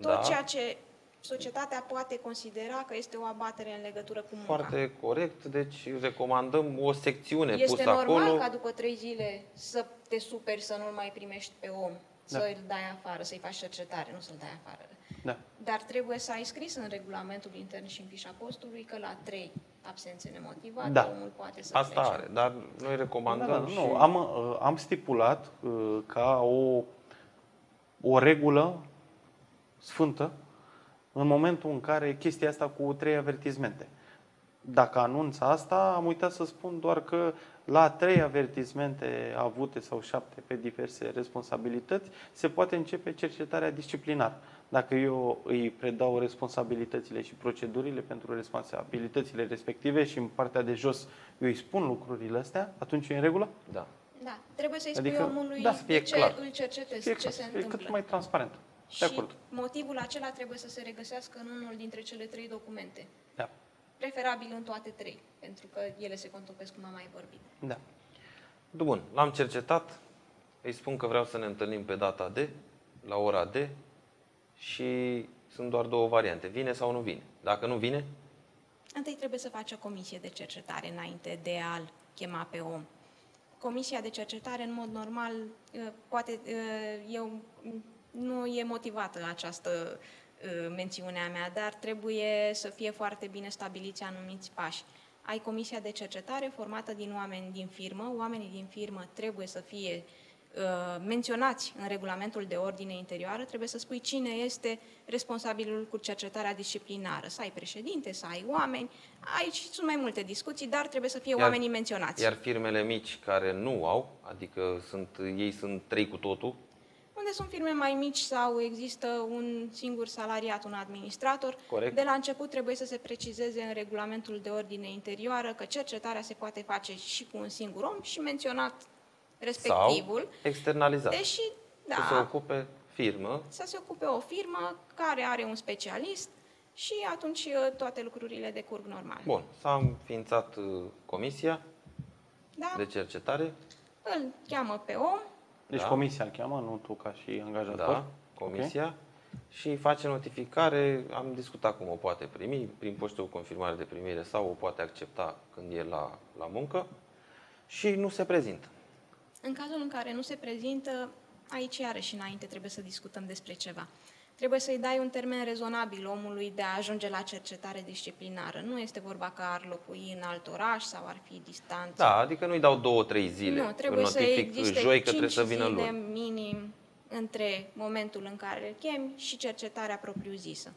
tot Da. ceea ce societatea poate considera că este o abatere în legătură cu munca. foarte corect, deci recomandăm o secțiune Este pusă normal acolo. ca după trei zile să te superi să nu-l mai primești pe om da. să-l dai afară, să-i faci cercetare, nu să-l dai afară. Da. Dar trebuie să ai scris în regulamentul intern și în fișa postului că la trei absențe nemotivate Da. omul poate să Asta plece. are, dar noi recomandăm Da, da, și... nu, am, uh, am stipulat uh, ca o, o regulă sfântă în momentul în care chestia asta cu trei avertizmente. Dacă anunț asta, am uitat să spun doar că la trei avertizmente avute sau șapte pe diverse responsabilități, se poate începe cercetarea disciplinară. Dacă eu îi predau responsabilitățile și procedurile pentru responsabilitățile respective și în partea de jos eu îi spun lucrurile astea, atunci e în regulă? Da. Da, trebuie să-i spui Adică, omului da, să fie de ce clar. îl cercetezi, E, ce se e întâmplă. cât mai transparent. De și acord. motivul acela trebuie să se regăsească în unul dintre cele trei documente. Da. Preferabil în toate trei, pentru că ele se contopesc cum am mai vorbit. Da. Bun, l-am cercetat, îi spun că vreau să ne întâlnim pe data D, la ora D și sunt doar două variante, vine sau nu vine. Dacă nu vine, Întâi trebuie să faci o comisie de cercetare înainte de a-l chema pe om. Comisia de cercetare, în mod normal, eh, poate, eh, eu, nu e motivată această eh, mențiune a mea, dar trebuie să fie foarte bine stabiliți anumiți pași. Ai comisia de cercetare formată din oameni din firmă, oamenii din firmă trebuie să fie uh, menționați în regulamentul de ordine interioară, trebuie să spui cine este responsabilul cu cercetarea disciplinară. Să ai președinte, să ai oameni. Aici sunt mai multe discuții, dar trebuie să fie Iar- oamenii menționați. iar firmele mici care nu au, adică sunt, ei sunt trei cu totul, Unde sunt firme mai mici sau există un singur salariat, un administrator, Corect. de la început trebuie să se precizeze în regulamentul de ordine interioară că cercetarea se poate face și cu un singur om și menționat respectivul. sau externalizat. Deși, da, Să se ocupe firmă, să se ocupe o firmă care are un specialist și atunci uh, toate lucrurile decurg normal. Bun, s-a înființat uh, comisia Da? de cercetare, Îl cheamă pe om, Deci Da. comisia îl cheamă, nu tu ca și angajator. da, comisia, și face notificare, am discutat cum o poate primi, prin poștă cu confirmare de primire sau o poate accepta când e la, la muncă și nu se prezintă. În cazul în care nu se prezintă, aici iarăși înainte trebuie să discutăm despre ceva. Trebuie să-i dai un termen rezonabil omului de a ajunge la cercetare disciplinară. Nu este vorba că ar locui în alt oraș sau ar fi distanță. Da, adică nu-i dau două, trei zile. nu, trebuie Îl să notific existe joi că trebuie 5 să vină zile luni. minim între momentul în care îl chemi și cercetarea propriu-zisă.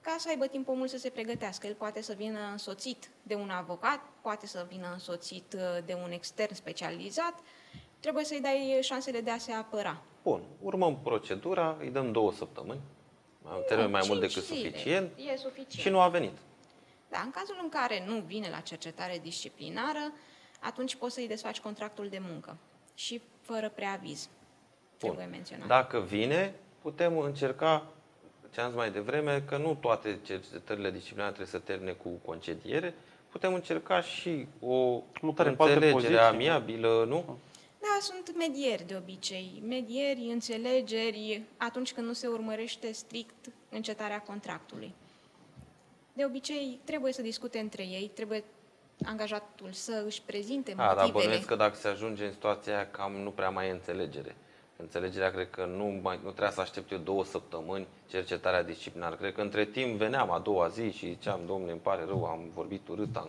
Ca să aibă timp omul să se pregătească. El poate să vină însoțit de un avocat, poate să vină însoțit uh, de un extern specializat. Trebuie să-i dai șansele de a se apăra. Bun, urmăm procedura, îi dăm două săptămâni, un termen Nu, mai mult cinci decât zile. suficient E suficient. și nu a venit. Da, în cazul în care nu vine la cercetare disciplinară, atunci poți să-i desfaci contractul de muncă și fără preaviz. Bun. Trebuie menționat. Dacă vine, putem încerca, ce am zis mai devreme, că nu toate cercetările disciplinare trebuie să termine cu concediere, putem încerca și o Mutare pe alte înțelegere poziții. amiabilă, nu? Da, sunt medieri de obicei. Medieri, înțelegeri, atunci când nu se urmărește strict încetarea contractului. De obicei, trebuie să discute între ei, trebuie angajatul să își prezinte A, dar motivele. bănuiesc că dacă se ajunge în situația aia, cam nu prea mai e înțelegere. Înțelegerea cred că nu, mai, nu trebuia să aștept eu două săptămâni cercetarea disciplinară. Cred că între timp veneam a doua zi și ziceam, domnule, îmi pare rău, am vorbit urât, am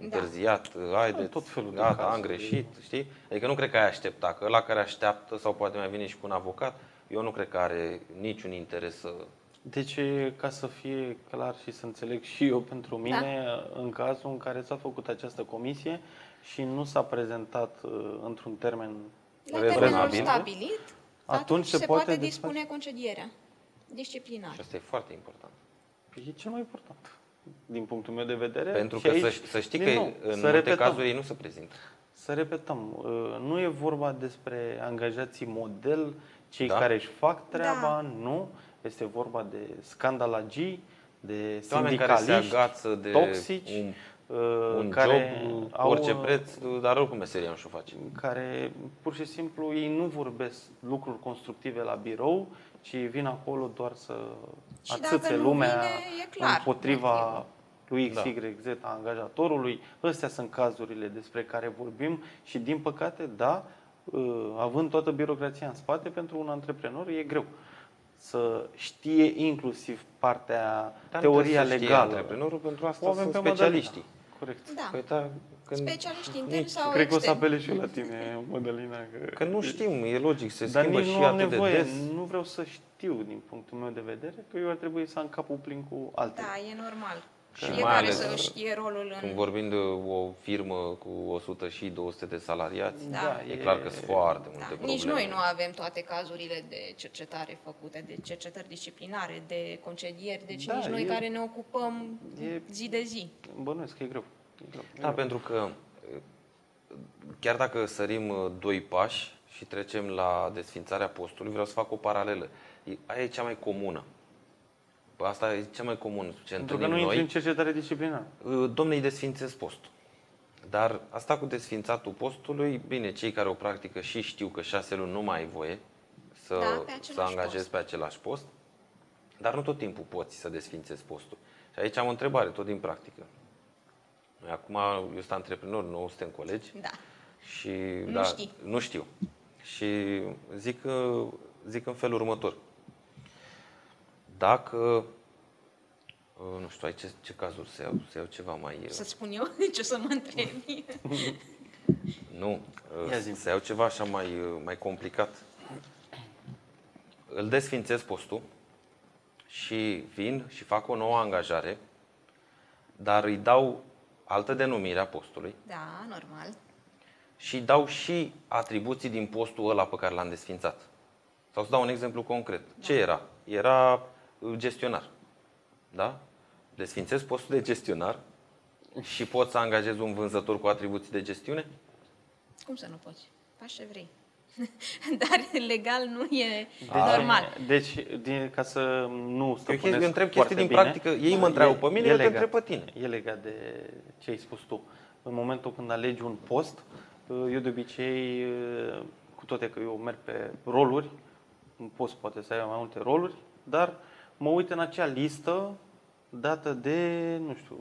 întârziat, haide, Tot felul de gata, cazuri. am greșit, știi? Adică nu cred că ai aștepta, că ăla care așteaptă sau poate mai vine și cu un avocat, eu nu cred că are niciun interes să... Deci, ca să fie clar și să înțeleg și eu pentru mine, în cazul în care s-a făcut această comisie și nu s-a prezentat uh, într-un termen La rezonabil. termenul stabilit, Atunci atunci se se, poate poate desface. dispune concedierea disciplinară. Și asta e foarte important. Păi e cel mai important, din punctul meu de vedere. Pentru Și că aici, să, să știi din că nou, în să multe repetăm, cazuri ei nu se prezintă. Să repetăm, uh, nu e vorba despre angajații model, cei Da. care își fac treaba, Da. nu. Este vorba de scandalagii, de Oameni care se sindicaliști, agață de toxici, un, uh, un care job, au, orice uh, preț, dar oricum meseria nu și-o face. care pur și simplu ei nu vorbesc lucruri constructive la birou, ci vin acolo doar să Și atâțe dacă nu lumea vine, e clar împotriva motivul. lui Da. XYZ a angajatorului. Astea sunt cazurile despre care vorbim și din păcate, da, uh, având toată birocrația în spate, pentru un antreprenor e greu să știe inclusiv partea, Dar nu teoria trebuie să știe legală. antreprenorul, pentru asta O avem sunt pe Mădălina. Specialiștii. Corect. Da. Păi da, când, Specialiști interni sau Cred că o să externi. apele și eu la tine, Mădălina. Că, că nu știm, e logic, se Dar schimbă nici și nu am atât nevoie, de des. nu vreau să știu din punctul meu de vedere că eu ar trebui să am capul plin cu altele. Da, e normal. Și mai Fiecare ales să știe rolul Când în... vorbim de o firmă cu 100 și 200 de salariați, Da. e clar că sunt foarte multe Da. probleme. Nici noi nu avem toate cazurile de cercetare făcute, de cercetări disciplinare, de concedieri, deci Da, nici noi e- care ne ocupăm e- zi de zi. Bănuiesc că e greu. E greu. E Da, greu. pentru că chiar dacă sărim uh, doi pași și trecem la desfințarea postului, vreau să fac o paralelă. E- Aia e cea mai comună. Bă, Asta e cea mai comună. Ce Pentru că întâlnim nu intri noi. în cercetare disciplinară. Uh, Domne, îi desfințez postul. Dar asta cu desfințatul postului, bine, cei care o practică și știu că șase luni nu mai ai voie să, Da, pe să același angajezi post. pe același post, dar nu tot timpul poți să desfințezi postul. Și aici am o întrebare, tot din practică. Noi acum, eu sunt antreprenor, nu suntem colegi Da. și Nu da, știi. nu știu. Și zic, uh, zic în felul următor. Dacă, uh, nu știu, ai ce, ce cazuri să iau? Să iau ceva mai... uh, Să-ți spun eu ce să mă întrebi. Nu, uh, Ia zi. să iau ceva așa mai, uh, mai complicat. Îl desfințez postul și vin și fac o nouă angajare, dar îi dau altă denumire a postului Da, normal. și îi dau și atribuții din postul ăla pe care l-am desfințat. Sau să dau un exemplu concret. Ce era? Era uh, gestionar. Da? Desfințez postul de gestionar și pot să angajez un vânzător cu atribuții de gestiune? Cum să nu poți? Faci ce vrei. Dar legal nu e Deci, normal. Deci, din, ca să nu Eu, stăpânesc chestii- eu întreb chestii foarte din bine, practică. Ei mă întreabă pe mine, eu te legat. întreb pe tine. E legat de ce ai spus tu. În momentul când alegi un post, eu de obicei, cu toate că eu merg pe roluri, un post poate să aibă mai multe roluri, dar mă uit în acea listă dată de, nu știu,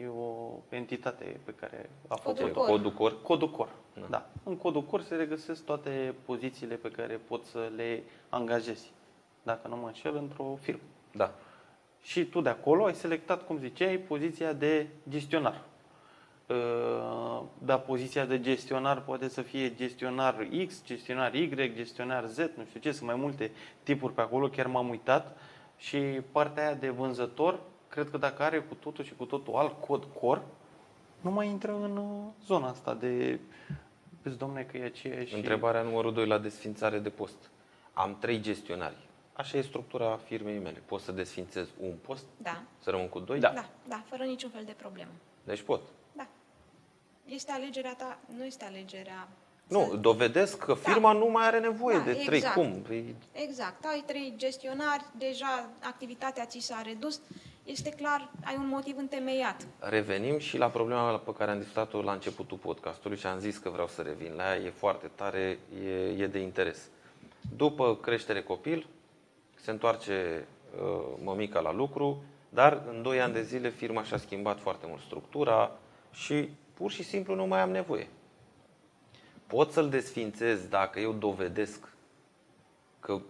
e o entitate pe care a Codul făcut-o. Cor. Codul cor. Codul COR. Da. În codul COR se regăsesc toate pozițiile pe care poți să le angajezi, dacă nu mă înșel, într-o firmă. Da. Și tu de acolo ai selectat, cum ziceai, poziția de gestionar. Uh, Da, poziția de gestionar poate să fie gestionar X, gestionar Y, gestionar Z, nu știu ce, sunt mai multe tipuri pe acolo, chiar m-am uitat. Și partea aia de vânzător, cred că dacă are cu totul și cu totul alt cod core, nu mai intră în uh, zona asta de vezi, domne, că e aceeași... Întrebarea numărul 2 la desfințare de post. Am trei gestionari. Așa e structura firmei mele. Pot să desfințez un post, Da. să rămân cu doi? Da. Da, da, fără niciun fel de problemă. Deci pot. Da. Este alegerea ta, nu este alegerea... Nu, dovedesc că firma nu mai are nevoie Da, de trei. exact. Cum? Păi, Exact, ai trei gestionari, deja activitatea ți s-a redus, este clar, ai un motiv întemeiat. revenim și la problema pe care am discutat-o la începutul podcastului și am zis că vreau să revin la ea. E foarte tare, e, e de interes. După creștere copil, se întoarce uh, mămica la lucru, dar în 2 ani de zile firma și-a schimbat foarte mult structura și pur și simplu nu mai am nevoie. Pot să-l desfințez dacă eu dovedesc că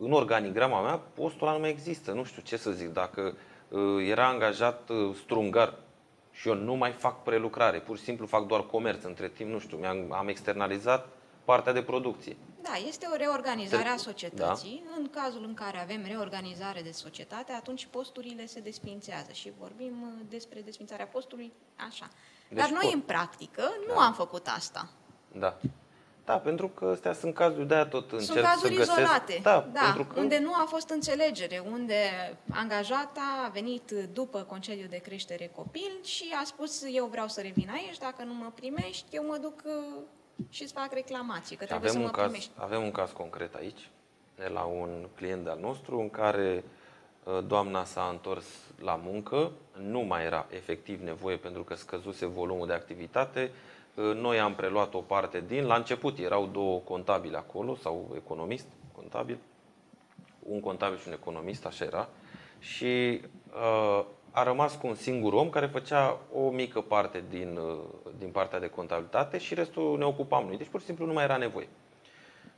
în organigrama mea postul ăla nu mai există. Nu știu ce să zic. Dacă uh, era angajat uh, strungar și eu nu mai fac prelucrare, pur și simplu fac doar comerț între timp, nu știu, mi-am, am externalizat partea de producție. Da, este o reorganizare a Da. societății. În cazul în care avem reorganizare de societate, atunci posturile se desfințează și vorbim uh, despre desfințarea postului așa. Deci Dar noi pot. în practică nu Da. am făcut asta. Da. Da, pentru că astea sunt cazuri de aia tot Sunt încerc cazuri să găsesc. izolate, Da, da, pentru că unde nu a fost înțelegere, unde angajata a venit după concediu de creștere copil și a spus eu vreau să revin aici, dacă nu mă primești, eu mă duc uh, și îți fac reclamații, că Și trebuie avem să un, mă caz, primești. avem un caz concret aici, de la un client al nostru, în care uh, doamna s-a întors la muncă, nu mai era efectiv nevoie pentru că scăzuse volumul de activitate. Uh, Noi am preluat o parte din, la început erau două contabili acolo, sau economist, contabil, un contabil și un economist, așa era, și uh, a rămas cu un singur om care făcea o mică parte din, uh, din partea de contabilitate și restul ne ocupam noi. Deci pur și simplu nu mai era nevoie.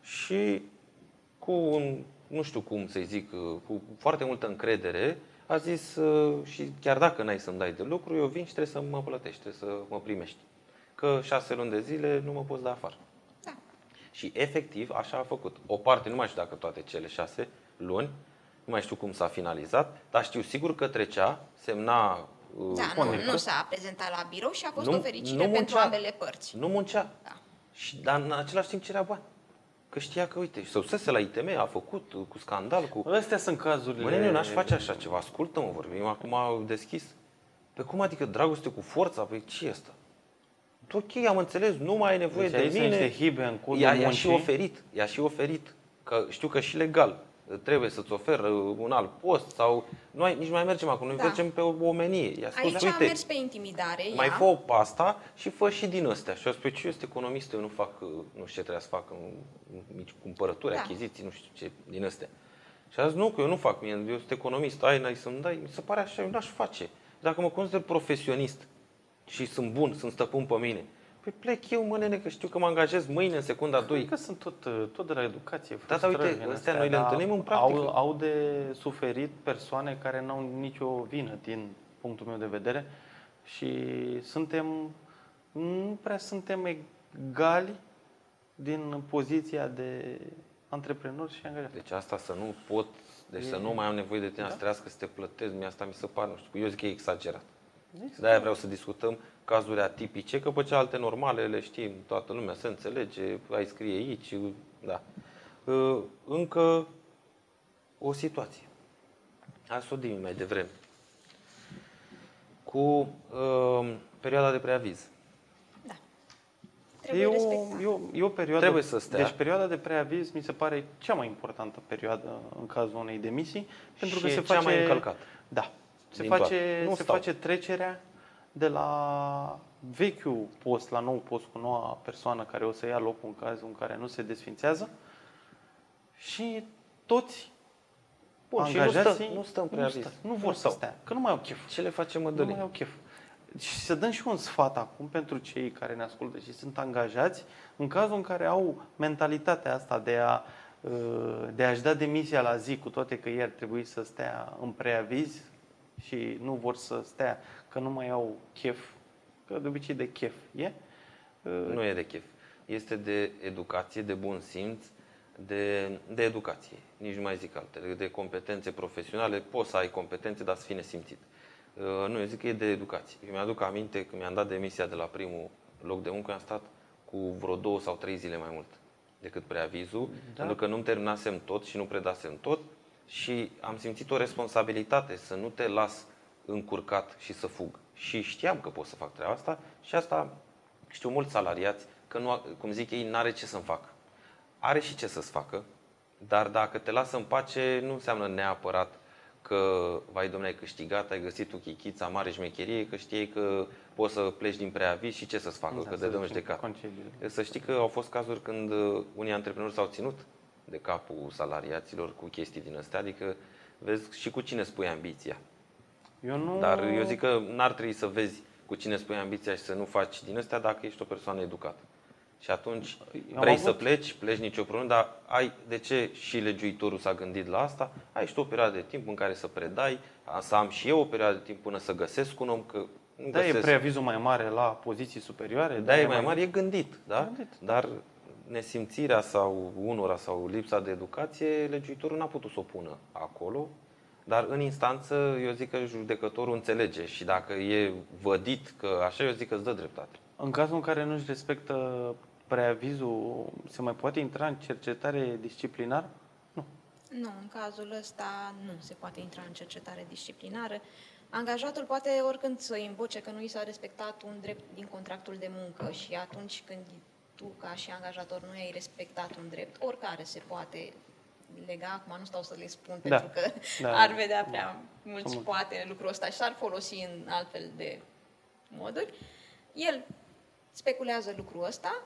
și cu un, nu știu cum să zic, cu foarte multă încredere, a zis uh, și chiar dacă n-ai să-mi dai de lucru, eu vin și trebuie să mă plătești, trebuie să mă primești. Că șase luni de zile nu mă poți da afară. Da. Și efectiv așa a făcut. O parte, nu mai știu dacă toate cele șase luni, nu mai știu cum s-a finalizat, dar știu sigur că trecea, semna uh, Da, nu, conectă. nu s-a prezentat la birou și a fost Nu- o fericire nu pentru muncea. ambele părți. Nu muncea. Da. Și, dar în același timp cerea bani. Că știa că, uite, să usese la ITM, a făcut uh, cu scandal, cu... Astea sunt cazurile. Mă, nene, eu n-aș face așa ceva. Ascultă-mă, vorbim acum deschis. Pe cum adică dragoste cu forța? Păi ce e asta? Ok, am înțeles, nu mai ai nevoie Deci aici de sunt mine. niște hibe în codul I-a, i-a și muncii. oferit, i-a și oferit. Că știu că și legal trebuie să-ți oferă un alt post sau... Nu ai, nici nu mai mergem acum, noi Da. mergem pe o omenie. I-a spus, Aici uite, a mers pe intimidare, mai ea. fă o pasta și fă și din astea. Și eu spus, ce eu sunt economist, eu nu fac, uh, nu știu ce trebuie să fac, uh, mici cumpărături, Da. achiziții, nu știu ce, din astea. Și a zis, nu, că eu nu fac, mie, eu sunt economist, ai, n-ai să-mi dai, mi se pare așa, eu n-aș face. Dacă mă consider profesionist și sunt bun, sunt stăpân pe mine, păi plec eu, mă, nene, că știu că mă angajez mâine, în secunda 2. Că sunt tot, tot de la educație. Da, da, uite, frustrări în astea noi le dar întâlnim în practică. Au, au de suferit persoane care n-au nicio vină din punctul meu de vedere și suntem, nu prea suntem egali din poziția de antreprenor și angajat. Deci asta să nu pot, deci să nu mai am nevoie de tine, să trească să te plătesc, mie asta mi se pare, nu știu, eu zic că e exagerat. De-aia vreau să discutăm cazuri atipice, că pe cealaltă normale le știm, toată lumea se înțelege, ai scrie aici, da. Uh, Încă o situație. Hai să o dim mai devreme. Cu uh, perioada de preaviz. Da. Trebuie e, o, respectat. e, o, e o perioadă. Trebuie să stea. Deci perioada de preaviz mi se pare cea mai importantă perioadă în cazul unei demisii, pentru că Și se cea face mai încălcată. Da. Se Din face toate. Nu se stau. face trecerea de la vechiul post la nou post cu noua persoană care o să ia locul în cazul în care nu se desfințează și toți Bun, și nu angajații stă- nu stă în nu, preaviz. stă, nu Nu vor să stau. stea, că nu mai au chef. Ce le face Nu mădălii? mai au chef. Și să dăm și un sfat acum pentru cei care ne ascultă și sunt angajați, în cazul în care au mentalitatea asta de a uh, de a-și da demisia la zi, cu toate că ei ar trebui să stea în preaviz și nu vor să stea, că nu mai au chef, că de obicei de chef e. Uh, Nu e de chef. Este de educație, de bun simț, de, de educație. Nici nu mai zic altele. De competențe profesionale. Poți să ai competențe, dar să fii nesimțit. Uh, Nu, eu zic că e de educație. Eu mi-aduc aminte că mi-am dat demisia de la primul loc de muncă, am stat cu vreo două sau trei zile mai mult decât preavizul, Da. pentru că nu terminasem tot și nu predasem tot și am simțit o responsabilitate să nu te las încurcat și să fug. Și știam că pot să fac treaba asta și asta știu mulți salariați că, nu, cum zic ei, n-are ce să-mi facă. Are și ce să-ți facă, dar dacă te lasă în pace, nu înseamnă neapărat că, vai domnule, ai câștigat, ai găsit o chichița mare șmecherie, că știai că poți să pleci din preaviz și ce să-ți facă, că să de dăm zicem, judecat. concediile. Să știi că au fost cazuri când uh, unii antreprenori s-au ținut de capul salariaților cu chestii din astea, adică vezi și cu cine spui ambiția. Eu nu... Dar eu zic că n-ar trebui să vezi cu cine spui ambiția și să nu faci din astea dacă ești o persoană educată. Și atunci Am vrei avut- să pleci, pleci nicio problemă, dar ai, de ce și legiuitorul s-a gândit la asta? Ai și tu o perioadă de timp în care să predai, a- să am și eu o perioadă de timp până să găsesc un om, că nu Da, e găsesc. preavizul mai mare la poziții superioare. Da, e mai mare, e gândit, da? Gândit. Dar nesimțirea sau unora sau lipsa de educație, legiuitorul n-a putut să o pună acolo. Dar în instanță, eu zic că judecătorul înțelege și dacă e vădit că așa, eu zic că îți dă dreptate. În cazul în care nu-și respectă preavizul, se mai poate intra în cercetare disciplinară? Nu. Nu, în cazul ăsta nu se poate intra în cercetare disciplinară. Angajatul poate oricând să invoce că nu i s-a respectat un drept din contractul de muncă și atunci când tu, ca și angajator, nu ai respectat un drept, oricare se poate lega, acum nu stau să le spun Da. pentru că Da. ar vedea prea mulți Sunt poate lucrul ăsta și s-ar folosi în altfel de moduri. El speculează lucrul ăsta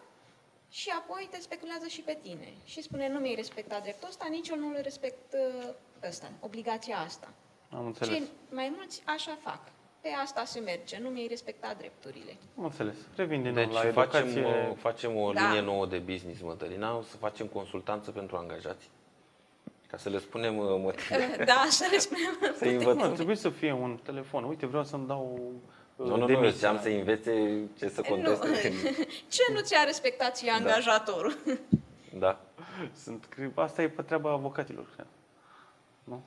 și apoi te speculează și pe tine. Și spune, nu mi-ai respectat dreptul ăsta, nici eu nu le respect uh, ăsta, obligația asta. Am înțeles. Cei mai mulți așa fac. Pe asta se merge, nu mi-ai respectat drepturile. Am înțeles. Revin din Deci nou la facem, educație. o, facem o Da. linie nouă de business, Mădălina, o să facem consultanță pentru angajați. Ca să le spunem uh, motive. Da, să le spunem. Să Nu, învățăm. ar trebui să fie un telefon. Uite, vreau să-mi dau uh, Nu, nu, nu, demisia. ziceam să învețe ce să conteste. Ce nu ți-a respectat ție angajatorul? Da. Sunt, cred- asta e pe treaba avocatilor, cred. Nu?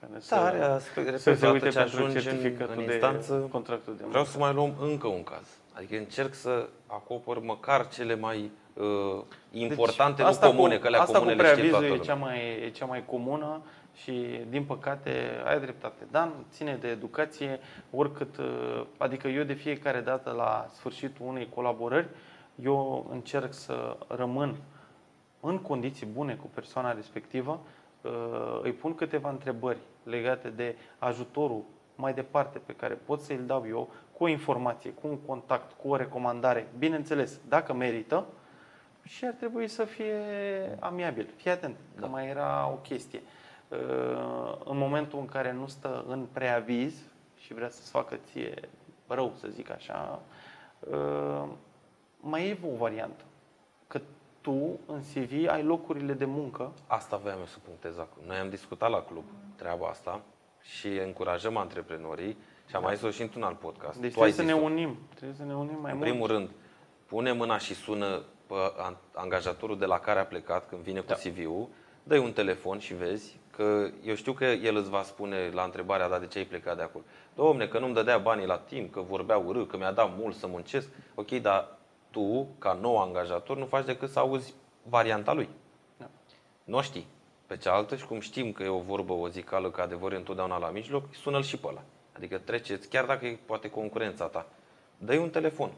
Care să, Da, are aspect, să se repet, uite ce pentru ajungi în, certificatul în de instanță, contractul de muncă. vreau să mai luăm încă un caz. Adică încerc să acopăr măcar cele mai uh, importante, Deci, nu comune, cu, că alea asta comune cu le știe preavizul toată e lumea. cea, mai, e cea mai comună și, din păcate, ai dreptate. Dan ține de educație, oricât, uh, adică eu de fiecare dată la sfârșitul unei colaborări, eu încerc să rămân în condiții bune cu persoana respectivă, uh, îi pun câteva întrebări legate de ajutorul mai departe pe care pot să-l dau eu cu o informație, cu un contact, cu o recomandare, bineînțeles, dacă merită, și ar trebui să fie amiabil. Fii atent, că Da. mai era o chestie. Uh, În momentul în care nu stă în preaviz și vrea să-ți facă ție rău, să zic așa, uh, mai e o variantă. Că tu, în CV, ai locurile de muncă Asta voiam eu să punctez acum. Noi am discutat la club treaba asta și încurajăm antreprenorii și am mai zis-o și într-un alt podcast. Deci Tu ai trebuie să ne zis-o. unim. Trebuie să ne unim mai În mult. primul rând, pune mâna și sună pe an- angajatorul de la care a plecat când vine cu Da. CV-ul, dă un telefon și vezi că eu știu că el îți va spune la întrebarea da, de ce ai plecat de acolo. Domne, că nu-mi dădea banii la timp, că vorbea urât, că mi-a dat mult să muncesc. Ok, dar tu, ca nou angajator, nu faci decât să auzi varianta lui. Da. Nu o știi. Pe cealaltă, și cum știm că e o vorbă, o zicală, că adevărul e întotdeauna la mijloc, sună-l și pe ăla. Adică treceți, chiar dacă e poate concurența ta, dă un telefon.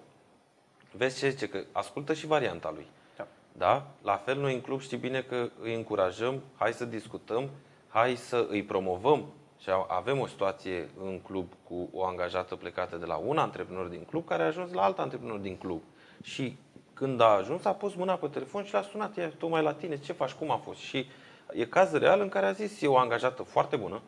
Vezi ce zice, că ascultă și varianta lui. Da. Da? La fel, noi în club știi bine că îi încurajăm, hai să discutăm, hai să îi promovăm. Și avem o situație în club cu o angajată plecată de la un antreprenor din club care a ajuns la alt antreprenor din club. Și când a ajuns, a pus mâna pe telefon și l-a sunat, ea tocmai la tine, ce faci, cum a fost. Și e caz real în care a zis, e o angajată foarte bună,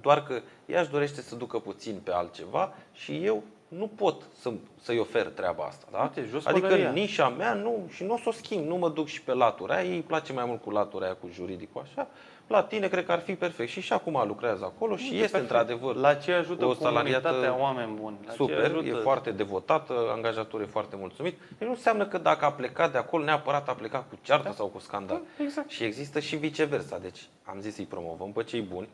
doar că ea își dorește să ducă puțin pe altceva și eu nu pot să, să-i ofer treaba asta. Da? Uite, jos adică pălăria. nișa mea nu, și nu o să o schimb, nu mă duc și pe latura aia, ei îi place mai mult cu latura aia, cu juridicul așa. La tine cred că ar fi perfect. Și și acum lucrează acolo și Uite, este perfect. într-adevăr La ce ajută o salariată comunitatea oameni buni? La ce super, ajută... e foarte devotată, angajatorul e foarte mulțumit. Deci nu înseamnă că dacă a plecat de acolo, neapărat a plecat cu ceartă Da. sau cu scandal. Exact. Și există și viceversa. Deci am zis să-i promovăm pe cei buni,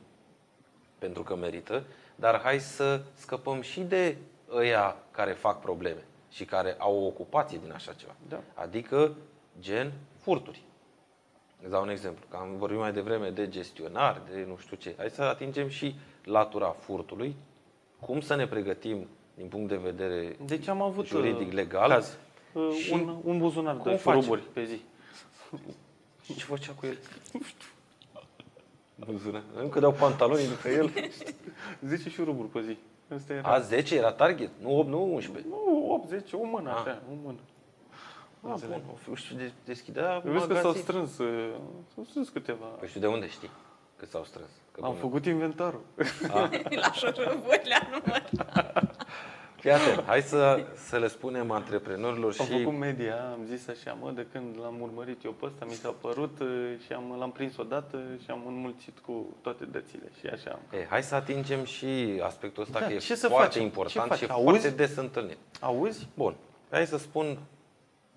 pentru că merită, dar hai să scăpăm și de ăia care fac probleme și care au o ocupație din așa ceva. Da. Adică gen furturi. Îți dau un exemplu, că am vorbit mai devreme de gestionar, de nu știu ce. Hai să atingem și latura furtului, cum să ne pregătim din punct de vedere Deci am avut juridic, uh, legal. caz. Uh, și un, un buzunar cum de facem? șuruburi pe zi. Ce făcea cu el? Buzuna. Încă dau pantaloni după el. 10 șuruburi pe zi. Asta era. A, 10 era target, nu 8, nu 11. Nu, 8, 10, o mână, Ah. așa, o mână. A, bun, o fi, știu, de, deschidea Vezi că s-au magazin. strâns, uh, s-au strâns câteva. Păi știu de unde știi că s-au strâns. Că Am bun. făcut inventarul. La șuruburi, la număr. Fii atent, hai să, să le spunem antreprenorilor Am și făcut media, am zis așa, mă, de când l-am urmărit eu pe ăsta, mi s-a părut uh, și am, l-am prins odată și am înmulțit cu toate dățile și așa am. E, hai să atingem și aspectul ăsta Da, că e ce să foarte facem? important Ce faci? și e Auzi? foarte des întâlnit. Auzi? Bun, hai să spun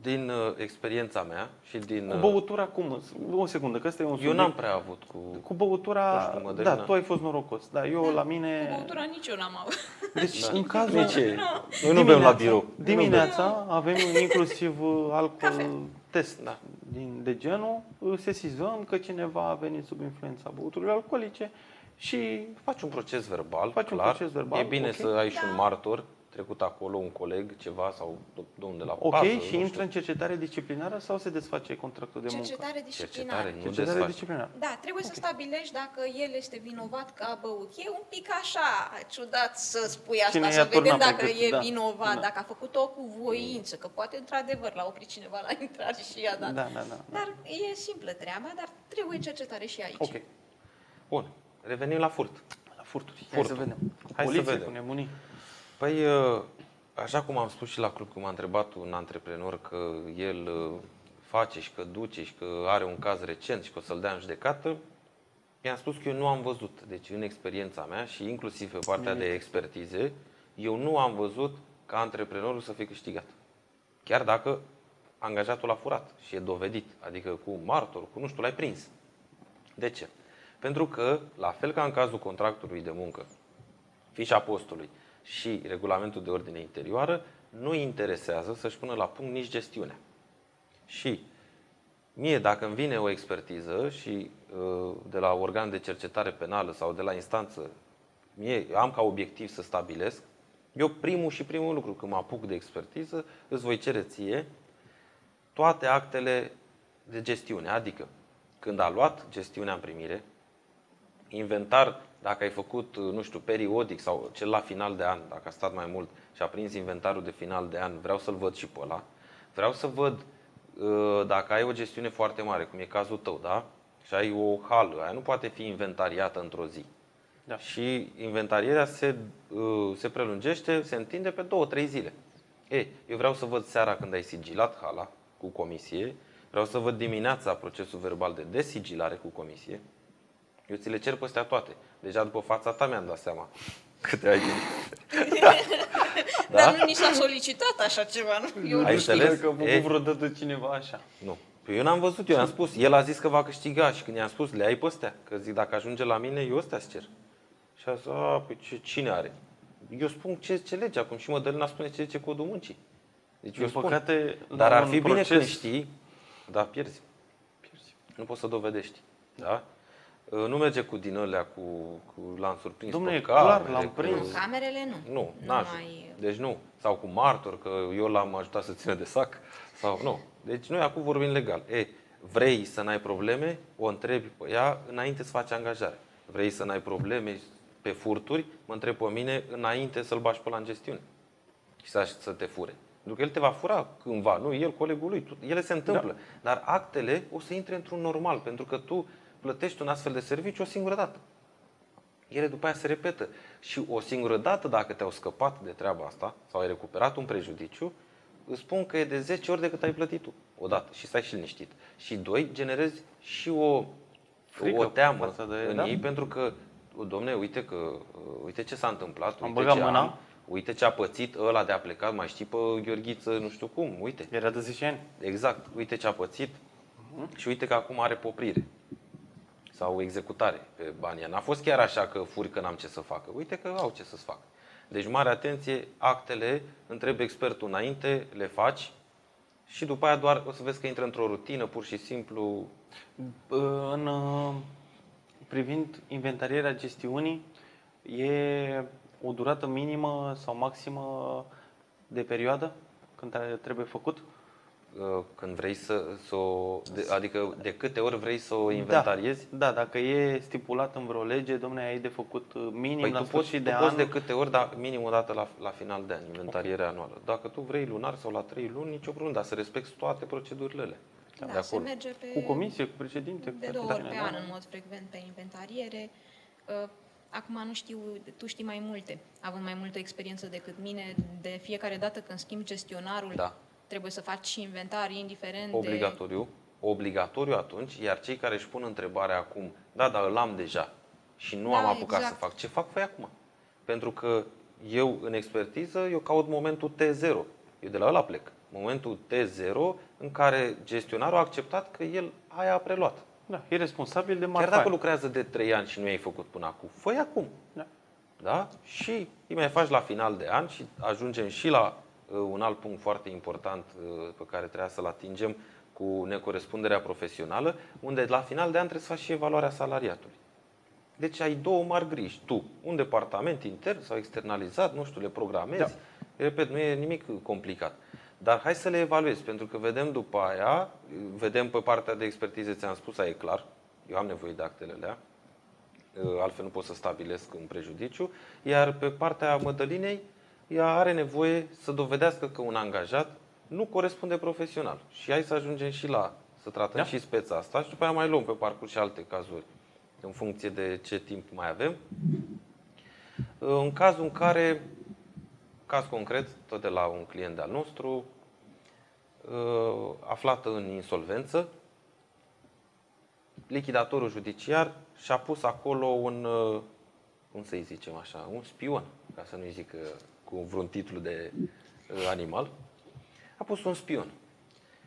din uh, experiența mea și din... Cu uh, băutura cum? O secundă, că ăsta e un eu subiect. n-am prea avut cu... Cu băutura, Nu știu, Mădălina. da, tu ai fost norocos. Da, eu la mine... Cu băutura nici eu n-am avut. Deci, Da. în cazul... Nici ei. Noi nu bem la birou. Dimineața avem inclusiv uh, alcool Cafea. test da. din, de genul. Uh, Sesizăm că cineva a venit sub influența băuturilor alcoolice și Faci un proces verbal, Faci un clar. proces verbal, E bine ok. să ai și un Da. martor trecut acolo, un coleg, ceva sau de unde la ok pază, și nu știu. intră în cercetare disciplinară sau se desface contractul de muncă? Cercetare disciplinară. Cercetare, nu Cercetare desfaci. disciplinară. Da, trebuie să stabilești dacă el este vinovat că a băut. E un pic așa ciudat să spui asta, Cine să i-a turnat vedem pe dacă gât, e da. vinovat, Da. dacă a făcut-o cu voință, că poate într-adevăr l-a oprit cineva la intrare și i-a dat. Da, da, da. Dar e simplă treaba, dar trebuie cercetare și aici. Ok. Bun, revenim la furt. La furturi. Hai Furtul. să vedem. Cu Hai să poliție, vedem. cu nebunii. Păi, uh, așa cum am spus și la club, cum m-a întrebat un antreprenor că el uh, face și că duce și că are un caz recent și că o să-l dea în judecată, i-am spus că eu nu am văzut. Deci, în experiența mea și inclusiv pe partea de expertize, eu nu am văzut ca antreprenorul să fie câștigat. Chiar dacă angajatul a furat și e dovedit, adică cu martor, cu nu știu, l-ai prins. De ce? Pentru că, la fel ca în cazul contractului de muncă, fișa postului și regulamentul de ordine interioară, nu interesează să-și pună la punct nici gestiunea. Și mie, dacă îmi vine o expertiză și uh, de la organ de cercetare penală sau de la instanță, mie am ca obiectiv să stabilesc, eu primul și primul lucru când mă apuc de expertiză, îți voi cere ție toate actele de gestiune, adică când a luat gestiunea în primire, inventar, dacă ai făcut, nu știu, periodic sau cel la final de an, dacă a stat mai mult și a prins inventarul de final de an, vreau să-l văd și pe ăla. Vreau să văd uh, dacă ai o gestiune foarte mare, cum e cazul tău, da? Și ai o hală, aia nu poate fi inventariată într-o zi. Da. Și inventarierea se, uh, se prelungește, se întinde pe două, trei zile. E, eu vreau să văd seara când ai sigilat hala cu comisie, vreau să văd dimineața procesul verbal de desigilare cu comisie, eu ți le cer pe astea toate. Deja după fața ta mi-am dat seama câte ai din... Da? Dar nu ni s-a solicitat așa ceva, nu? Eu Ai nu știu. înțeles? Că a făcut E- vreodată cineva așa. Nu. Păi eu n-am văzut, eu i-am spus. El a zis că va câștiga și când i-am spus, le ai pe astea. Că zic, dacă ajunge la mine, eu astea cer. Și a zis, a, păi ce, cine are? Eu spun ce, ce lege acum și Mădălina spune ce zice codul muncii. Deci eu Din spun. păcate, Dar la ar un fi bine proces- când știi, da, pierzi. pierzi. Nu poți să dovedești. Da? Uh, Nu merge cu din alea cu, cu lansuri prins Dom'le, pe e clar, camere, l-am cu- prins. Camerele nu. Nu, nu n-aș. mai... Deci nu. Sau cu martor, că eu l-am ajutat să țină de sac. Sau nu. Deci noi acum vorbim legal. E, vrei să n-ai probleme, o întrebi pe ea înainte să faci angajare. Vrei să n-ai probleme pe furturi, mă întreb pe mine înainte să-l bași pe la în gestiune. Și să, să te fure. Pentru că el te va fura cândva, nu el, colegul lui. Tu, ele se întâmplă. Da. Dar actele o să intre într-un normal, pentru că tu plătești un astfel de serviciu o singură dată ele după aia se repetă. Și o singură dată, dacă te-au scăpat de treaba asta sau ai recuperat un prejudiciu, îți spun că e de 10 ori decât ai plătit tu. Odată. Și stai și liniștit. Și doi, generezi și o, Frică o teamă față de- în da. ei, pentru că, domne, uite că, uh, uite ce s-a întâmplat, Am uite băgat ce mâna. am, uite ce a pățit ăla de a plecat, mai știi pe Gheorghiță, nu știu cum, uite. Era de 10 ani. Exact. Uite ce a pățit și uite că acum are poprire sau executare pe banii. ăia. N-a fost chiar așa că furi că n-am ce să facă. Uite că au ce să-ți facă. Deci mare atenție, actele, întrebi expertul înainte, le faci și după aia doar o să vezi că intră într-o rutină, pur și simplu. În uh, privind inventarierea gestiunii, e o durată minimă sau maximă de perioadă când trebuie făcut? Uh, Când vrei să, să o, de, adică de câte ori vrei să o inventariezi, Da, da, dacă e stipulat în vreo lege, domne, ai de făcut uh, minim Păi la tu poți, sfârșit tu de poți an. de câte ori, dar minim o dată la, la final de an, inventarierea anuală. Dacă tu vrei lunar sau la trei luni, nicio problemă, dar să respecti toate procedurile alea. Da, de se acolo. merge pe... Cu comisie, cu președinte, cu de două toate ori pe astea, an, da. în mod frecvent, pe inventariere. Uh, Acum nu știu, tu știi mai multe, având mai multă experiență decât mine, de fiecare dată când schimbi gestionarul, Da. Trebuie să faci și inventar, indiferent Obligatoriu. Obligatoriu atunci, iar cei care își pun întrebarea acum, da, dar îl am deja și nu Da, am apucat exact. să fac, ce fac voi acum? Pentru că eu, în expertiză, eu caut momentul T0. Eu de la ăla plec. Momentul T0 în care gestionarul a acceptat că el aia a preluat. Da, e responsabil de Chiar marfa. dacă lucrează de 3 ani și nu i-ai făcut până acum, fă acum. Da. Da? Și îi mai faci la final de an și ajungem și la uh, un alt punct foarte important uh, pe care trebuia să-l atingem cu necorespunderea profesională, unde la final de an trebuie să faci și evaluarea salariatului. Deci ai două mari griji. Tu, un departament intern sau externalizat, nu știu, le programezi. Da. Repet, nu e nimic complicat. Dar hai să le evaluezi, pentru că vedem după aia, vedem pe partea de expertiză, ți-am spus, aia e clar, eu am nevoie de actele alea, altfel nu pot să stabilesc un prejudiciu, iar pe partea Mădălinei, ea are nevoie să dovedească că un angajat nu corespunde profesional. Și hai să ajungem și la, să tratăm Da. da. și speța asta și după aia mai luăm pe parcurs și alte cazuri, în funcție de ce timp mai avem. În cazul în care, caz concret, tot de la un client de-al nostru, uh, aflat în insolvență, lichidatorul judiciar și-a pus acolo un, uh, cum să-i zicem așa, un spion, ca să nu-i zic uh, cu vreun titlu de animal, a pus un spion.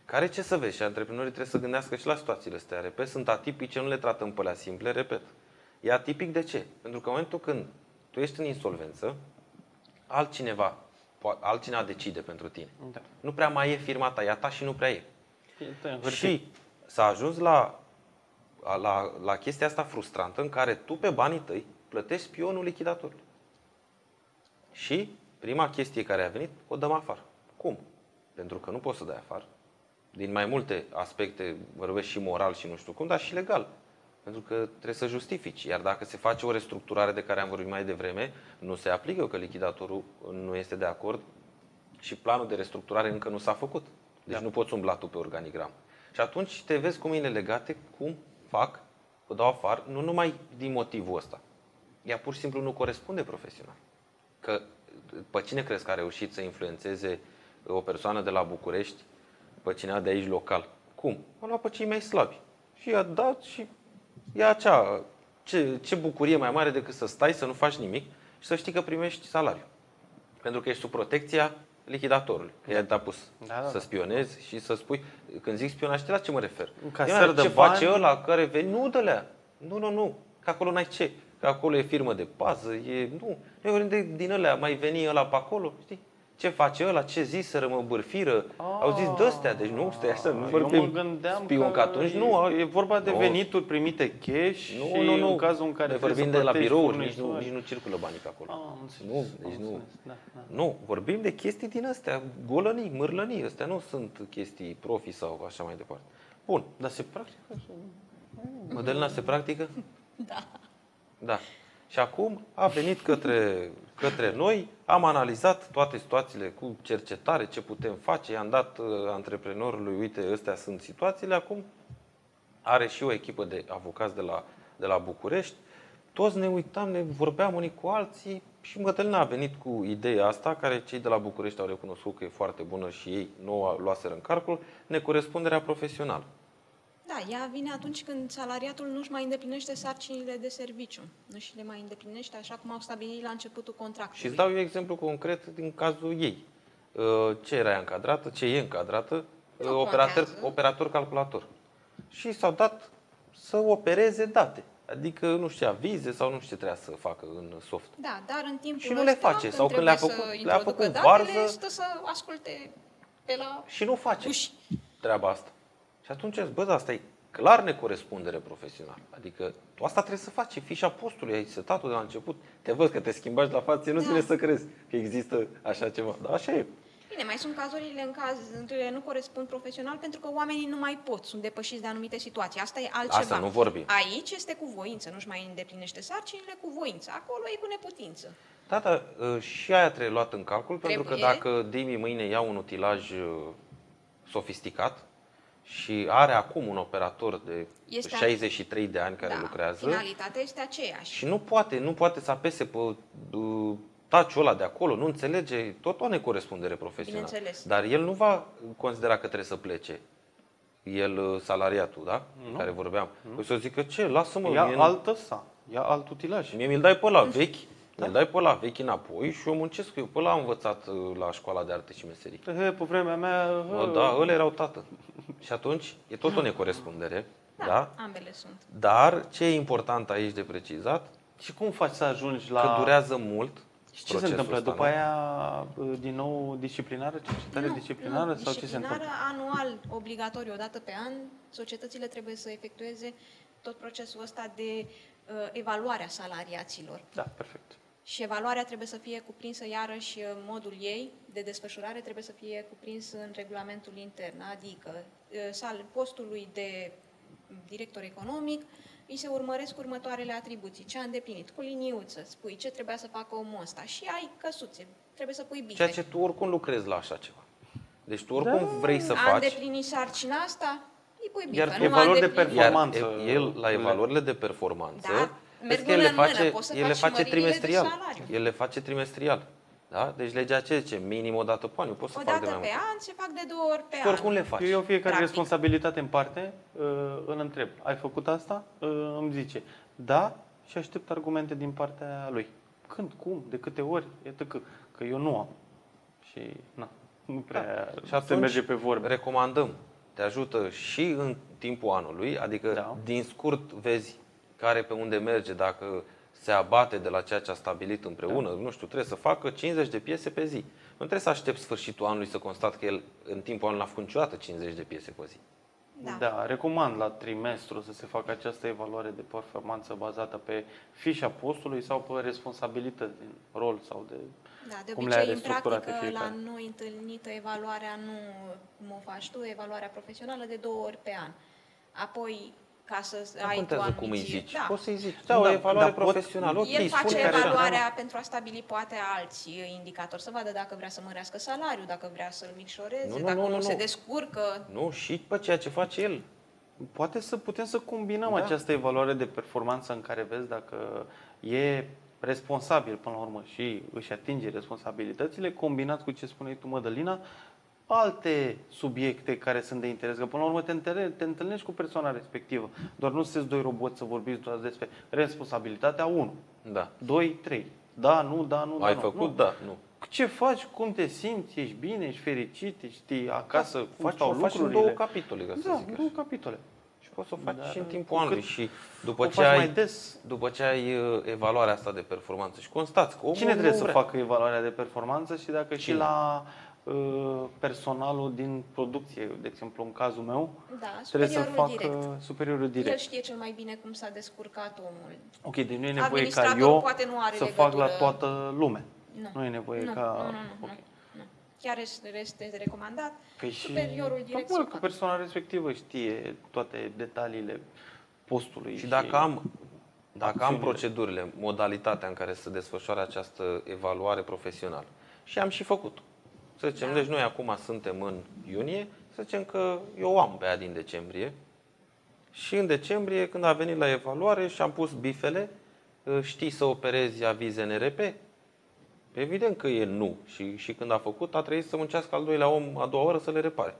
Care ce să vezi? Și antreprenorii trebuie să gândească și la situațiile astea. Repet, sunt atipice, nu le tratăm pe alea simple, repet. E atipic de ce? Pentru că în momentul când tu ești în insolvență, altcineva, altcineva decide pentru tine. Da. Nu prea mai e firma ta, e a ta și nu prea e. e și s-a ajuns la, la, la chestia asta frustrantă în care tu pe banii tăi plătești spionul lichidatorului. Și prima chestie care a venit, o dăm afară. Cum? Pentru că nu poți să dai afară. Din mai multe aspecte, vorbesc și moral și nu știu cum, dar și legal. Pentru că trebuie să justifici. Iar dacă se face o restructurare de care am vorbit mai devreme, nu se aplică că lichidatorul nu este de acord și planul de restructurare încă nu s-a făcut. Deci da. nu poți umbla tu pe organigram. Și atunci te vezi cu mine legate cum fac, că dau afară, nu numai din motivul ăsta. Ea pur și simplu nu corespunde profesional. Că pe cine crezi că a reușit să influențeze o persoană de la București, pe cineva de aici local? Cum? A luat pe cei mai slabi. Și i-a dat și e acea, ce, ce bucurie mai mare decât să stai, să nu faci nimic și să știi că primești salariu. Pentru că ești sub protecția lichidatorului. Că i-a pus da, da, să da. spionezi și să spui, când zic spionaj, știi la ce mă refer? Ca ce bani... face ăla care veni? Nu dă Nu, nu, nu. Că acolo n-ai ce. Că acolo e firmă de pază, e... Nu. Noi vorbim de, din ălea, mai veni ăla pe acolo, știi? ce face ăla, ce ziseră, mă bârfiră. Ah, Au zis de deci nu, stai așa, nu vorbim eu mă gândeam spion, că, că atunci nu. E vorba de venituri primite cash nu, și nu, nu. în cazul în care vorbim de la birouri, nici nu, nici nu circulă banii pe acolo. Ah, nu, deci nu. Da, da. Nu, vorbim de chestii din astea, golănii, mârlănii, astea nu sunt chestii profi sau așa mai departe. Bun, dar se practică? Modelina se practică? Da. Da. Și acum a venit către, către noi, am analizat toate situațiile cu cercetare, ce putem face, i-am dat uh, antreprenorului, uite, astea sunt situațiile, acum are și o echipă de avocați de la, de la București. Toți ne uitam, ne vorbeam unii cu alții și Mădălina a venit cu ideea asta, care cei de la București au recunoscut că e foarte bună și ei nu o luaseră în calcul, necorespunderea profesională. Da, ea vine atunci când salariatul nu își mai îndeplinește sarcinile de serviciu. Nu și le mai îndeplinește așa cum au stabilit la începutul contractului. Și îți dau eu exemplu concret din cazul ei. Uh, ce era încadrată, ce e încadrată, uh, operator, operator calculator. Și s-au dat să opereze date. Adică, nu știu, avize sau nu știu ce trebuia să facă în soft. Da, dar în timpul Și nu le face. Sau când le-a făcut, le-a făcut varză... stă să asculte pe la Și nu face uși. treaba asta. Și atunci, bă, da, asta e clar necorespundere profesională. Adică tu asta trebuie să faci, e fișa postului, ai setat de la început. Te văd că te schimbați la față, nu da. să crezi că există așa ceva. Dar așa e. Bine, mai sunt cazurile în caz în care nu corespund profesional pentru că oamenii nu mai pot, sunt depășiți de anumite situații. Asta e altceva. Asta nu vorbim. Aici este cu voință, nu-și mai îndeplinește sarcinile cu voință. Acolo e cu neputință. Da, dar ă, și aia trebuie luat în calcul, trebuie. pentru că dacă Dimi mâine ia un utilaj ă, sofisticat, și are acum un operator de este 63 de ani care da, lucrează. Finalitatea este aceeași. Și nu poate, nu poate să apese pe uh, taciul ăla de acolo, nu înțelege, tot o necorespundere profesională. Dar el nu va considera că trebuie să plece. El, uh, salariatul, da? Nu. Care vorbeam. Nu. Păi să zică, ce, lasă-mă. Ia mie altă sa, ia alt utilaj. Mie mi-l dai pe la vechi, da? mi-l dai pe la vechi înapoi și eu muncesc. Eu pe la am învățat uh, la școala de arte și meserii. He, pe vremea mea... Bă, da, ăle erau tată. Și atunci e tot o necorespundere. Da, da? ambele sunt. Dar ce e important aici de precizat? Și cum faci să ajungi la... Că durează mult. Și ce se întâmplă? Ăsta, După aia, din nou, disciplinară, cercetare nu, disciplinară? Nu, sau ce se întâmplă? anual, obligatoriu, o dată pe an, societățile trebuie să efectueze tot procesul ăsta de uh, evaluare a salariaților. Da, perfect. Și evaluarea trebuie să fie cuprinsă iarăși modul ei de desfășurare trebuie să fie cuprins în regulamentul intern, adică postului de director economic îi se urmăresc următoarele atribuții. Ce a îndeplinit? Cu liniuță, spui ce trebuia să facă omul ăsta și ai căsuțe, trebuie să pui bife. Ceea ce tu oricum lucrezi la așa ceva. Deci tu oricum da, vrei să a faci... A îndeplinit sarcina asta, îi pui bife. Iar evaluări de performanță. Iar el, la evaluările de performanță, da merg Vezi că el le mână în mână, face, poți să el le faci și face măririle de trimestrial. salariu. El le face trimestrial. Da? Deci legea ce zice? Minim o dată pe an. Eu pot să O fac de dată mai pe mult. an se fac de două ori pe Și an. oricum le faci. Eu iau fiecare Practic. responsabilitate în parte, uh, îl întreb, ai făcut asta? Uh, Îmi zice, da, și aștept argumente din partea lui. Când, cum, de câte ori, etc. Că eu nu am. Și, na, nu prea Da. Și se atunci merge pe vorbe. recomandăm. Te ajută și în timpul anului, adică Da. din scurt vezi care pe unde merge, dacă se abate de la ceea ce a stabilit împreună, Da. nu știu, trebuie să facă 50 de piese pe zi. Nu trebuie să aștept sfârșitul anului să constat că el în timpul anului n-a făcut niciodată 50 de piese pe zi. Da. Da, recomand la trimestru să se facă această evaluare de performanță bazată pe fișa postului sau pe responsabilități din rol sau de... Da, de Cum le are obicei, în structurate practică, la fiecare. noi întâlnită evaluarea nu cum o faci tu, evaluarea profesională de două ori pe an. Apoi, ca să Nu ai tu contează cum îi ambiție- zici. Da. Poți să-i zici. Da, Da, o da, evaluare dar pot- profesională. Ok, El face spune că așa. evaluarea pentru a stabili poate alți indicatori, să vadă dacă vrea să mărească salariul, dacă vrea să-l micșoreze, Nu, nu, dacă nu, nu, nu, se nu. descurcă. Nu, și pe ceea ce face el. Poate să putem să combinăm Da. această evaluare de performanță în care vezi dacă e responsabil până la urmă și își atinge responsabilitățile, combinat cu ce spuneai tu, Mădălina, alte subiecte care sunt de interes. Că până la urmă te, întâlne- te întâlnești cu persoana respectivă. Doar nu sunteți doi roboți să vorbiți doar despre responsabilitatea 1, Da. 2, 3. Da, nu, da, nu, da, Ai nu. făcut? Nu. Da. Nu. Ce faci? Cum te simți? Ești bine? Ești fericit? Ești acasă? cum Faci, stau o faci în lucrurile? două capitole, ca să da, zic așa. două capitole. Și poți să o faci Dar și în cu timpul cât anului. Și după o ce, faci ai, mai des. după ce ai uh, evaluarea asta de performanță și constați că omul Cine nu trebuie să vrea. facă evaluarea de performanță și dacă și Cine? la uh, personalul din producție, de exemplu, în cazul meu, Da, trebuie să superiorul facă direct. superiorul El direct. știe cel mai bine cum s-a descurcat omul. Ok, deci nu e nevoie ca Administratorul eu poate nu are să fac la legătură. toată lumea. Nu. Nu e nevoie nu, ca... nu, nu, nu, ok. nu, nu. Chiar este, este recomandat. Păi și Superiorul direct probabil să că facă. persoana respectivă știe toate detaliile postului. Și dacă am, dacă am acțiunile. procedurile, modalitatea în care să desfășoare această evaluare profesională și am și făcut. Să zicem, Da. deci noi acum suntem în iunie, să zicem că eu am pe aia din decembrie și în decembrie, când a venit la evaluare și am pus bifele, știi să operezi avize NRP? Evident că e nu. Și, și când a făcut, a trebuit să muncească al doilea om a doua oră să le repare.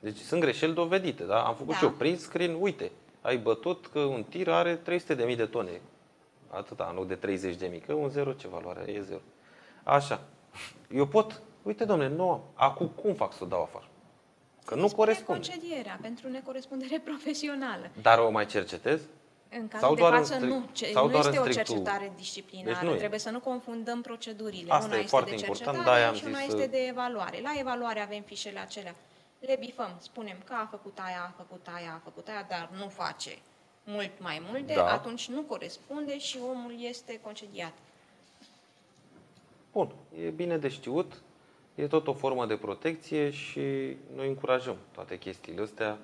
Deci sunt greșeli dovedite, da? Am făcut Da. și eu print screen, uite, ai bătut că un tir are 300.000 de tone. Atâta, în loc de 30.000, că un zero ce valoare are? E zero. Așa. Eu pot, uite domnule, nu am. Acum cum fac să o dau afară? Că nu Spune corespunde. concedierea pentru necorespundere profesională. Dar o mai cercetez? În cazul Sau de doar în față, strict- nu. Ce, sau nu doar în este o strictul- cercetare disciplinară. Deci nu e. Trebuie să nu confundăm procedurile. Asta una e este foarte de important, cercetare de-aia am și una zis este să- de evaluare. La evaluare avem fișele acelea. Le bifăm, spunem că a făcut aia, a făcut aia, a făcut aia, dar nu face mult mai multe, Da. atunci nu corespunde și omul este concediat. Bun, e bine de știut, e tot o formă de protecție și noi încurajăm toate chestiile astea.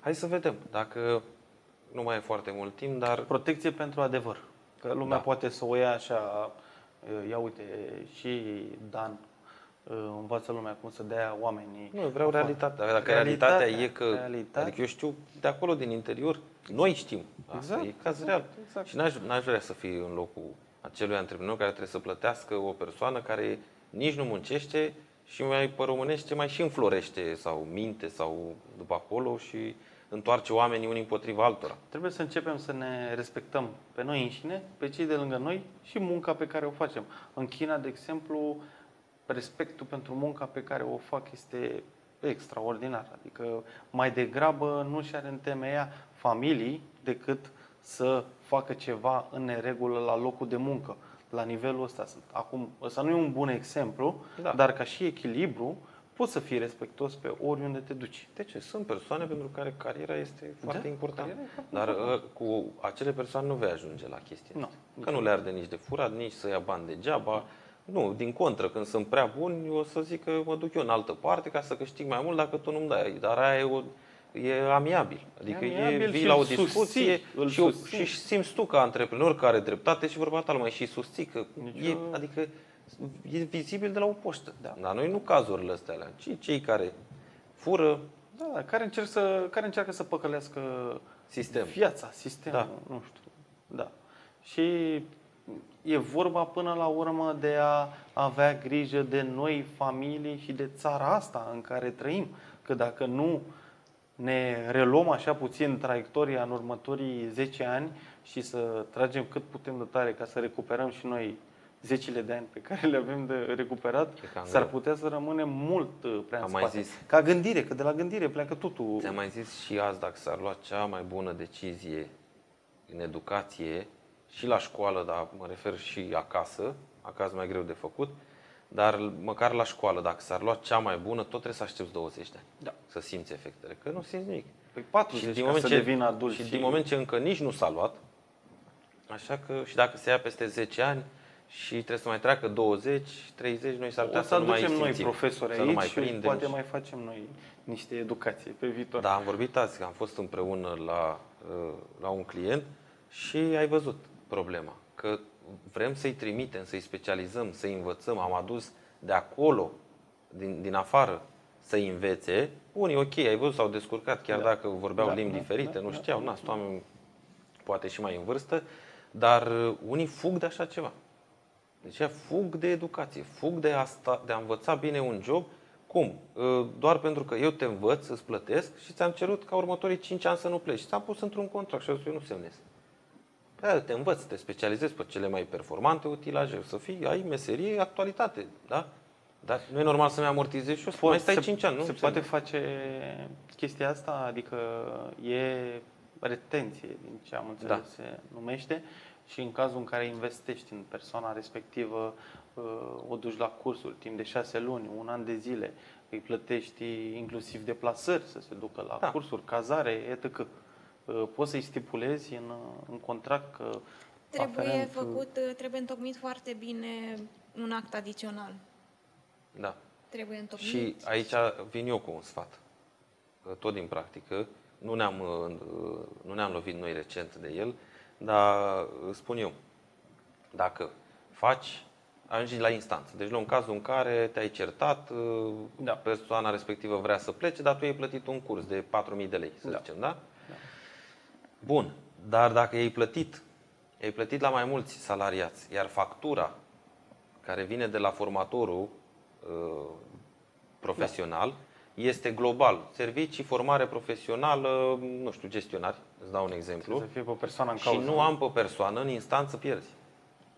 Hai să vedem, dacă nu mai e foarte mult timp, dar Protecție pentru adevăr. Că lumea Da. poate să o ia așa, uh, ia uite, și Dan uh, învață lumea cum să dea oamenii. nu, eu vreau afară. realitatea. Dacă Realitatea, realitatea, e că, realitatea. adică eu știu de acolo din interior, noi știm. Asta Exact, e caz real. exact. Și n-aș, n-aș vrea să fii în locul acelui antreprenor care trebuie să plătească o persoană care nici nu muncește și mai pe românește mai și înflorește sau minte sau după acolo și întoarce oamenii unii împotriva altora. Trebuie să începem să ne respectăm pe noi înșine, pe cei de lângă noi și munca pe care o facem. În China, de exemplu, respectul pentru munca pe care o fac este extraordinar. Adică mai degrabă nu și are în temeia familii decât să facă ceva în neregulă la locul de muncă. La nivelul ăsta sunt. Acum, ăsta nu e un bun exemplu, Da. dar ca și echilibru, poți să fii respectos pe oriunde te duci. De ce? Sunt persoane pentru care cariera este foarte Da, importantă. cariera e foarte Dar uh, cu acele persoane nu vei ajunge la chestia Nu. asta. Că nu le arde nici de furat, nici să ia bani degeaba. Nu, din contră, când sunt prea buni, eu o să zic că mă duc eu în altă parte ca să câștig mai mult dacă tu nu-mi dai. Dar aia e, o, e amiabil. Adică e, amiabil vii și la o îl discuție susții, îl și, eu, susții. și simți tu ca antreprenor care are dreptate și vorba ta îl mai și susții. Că Nici e, eu- adică e vizibil de la o poștă. Da. Dar noi nu cazurile astea, alea, ci cei care fură Da, da, care, încerc să, care încearcă să păcălească sistem. viața, sistemul, Da. nu știu. Da. Și e vorba până la urmă de a avea grijă de noi familii și de țara asta în care trăim. Că dacă nu ne reluăm așa puțin traiectoria în următorii 10 ani și să tragem cât putem de tare ca să recuperăm și noi zecile de ani pe care le avem de recuperat, s-ar putea să rămânem mult uh, prea în Am mai spate. zis. Ca gândire, că de la gândire pleacă totul. Ți-am mai zis și azi, dacă s-ar lua cea mai bună decizie în educație, și la școală, dar mă refer și acasă, acasă mai greu de făcut, dar măcar la școală, dacă s-ar lua cea mai bună, tot trebuie să aștepți 20 de ani Da. să simți efectele, că nu simți nimic. Păi 40 ca să devin adult. și din moment ce încă nici nu s-a luat, așa că și dacă se ia peste 10 ani și trebuie să mai treacă 20, 30, noi s-ar putea o să să nu mai aducem noi simțim, profesori să aici nu mai și prindem. poate și- mai facem noi niște educație pe viitor. Da, am vorbit azi, că am fost împreună la, uh, la un client și ai văzut problema. Că vrem să-i trimitem, să-i specializăm, să-i învățăm. Am adus de acolo, din, din afară, să învețe. Unii, ok, ai văzut, s-au descurcat, chiar Da. dacă vorbeau Da, limbi da, diferite, da, nu da, știau, da. na, sunt oameni poate și mai în vârstă, dar uh, unii fug de așa ceva. Deci ea fug de educație, fug de a, sta, de a învăța bine un job. Cum? Uh, Doar pentru că eu te învăț, îți plătesc și ți-am cerut ca următorii 5 ani să nu pleci. Ți-am pus într-un contract și eu zis, eu nu semnez. Păi aia, te învăț, te specializezi pe cele mai performante utilaje, să fii, ai meserie, actualitate, da? Dar nu e normal să-mi amortizezi și eu, să mai stai 5 ani, nu? Se poate face chestia asta, adică e retenție, din ce am înțeles Da. se numește, și în cazul în care investești în persoana respectivă, uh, o duci la cursuri timp de șase luni, un an de zile, îi plătești inclusiv deplasări să se ducă la Da. cursuri, cazare, etc. Uh, Poți să-i stipulezi în, în contract că Trebuie aferent, făcut, trebuie întocmit foarte bine un act adițional. Da. Trebuie întocmit. Și aici vin eu cu un sfat. Tot din practică. Nu ne-am, uh, nu ne-am lovit noi recent de el, dar uh, spun eu, dacă faci, ajungi la instanță. Deci, la un cazul în care te-ai certat, uh, Da. persoana respectivă vrea să plece, dar tu ai plătit un curs de 4.000 de lei, să Da. zicem, da? Bun, dar dacă ai plătit, ai plătit la mai mulți salariați, iar factura care vine de la formatorul uh, profesional este global. Servicii, formare profesională, nu știu, gestionari, îți dau un exemplu. să fie pe persoana în Și cauză. nu am pe persoană, în instanță pierzi.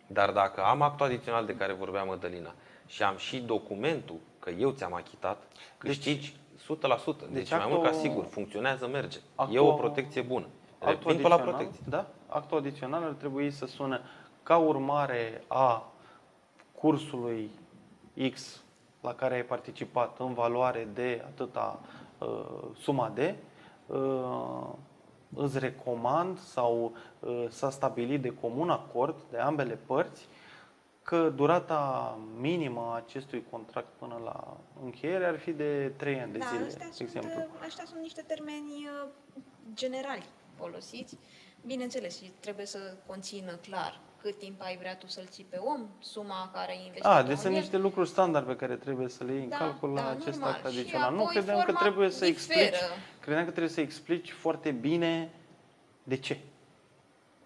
Dar dacă am actul adițional de care vorbea Mădălina și am și documentul că eu ți-am achitat, câștigi 100%. Deci, deci mai mult ca actul- sigur, funcționează, merge. actul- E o protecție bună. Actul Vin pe la adițional, protecție. Da, actul adițional ar trebui să sună ca urmare a cursului X la care ai participat în valoare de atâta uh, suma de, uh, îți recomand sau uh, s-a stabilit de comun acord de ambele părți că durata minimă a acestui contract până la încheiere ar fi de 3 ani de da, zile, astea de sunt, exemplu. astea sunt niște termeni uh, generali folosiți. Bineînțeles, și trebuie să conțină clar cât timp ai vrea tu să-l ții pe om, suma care ai investit A, în deci sunt el. niște lucruri standard pe care trebuie să le iei în Da, calcul la da, acest normal. act Și adițional. Nu apoi credeam că forma trebuie să diferă. explici, credeam că trebuie să explici foarte bine de ce.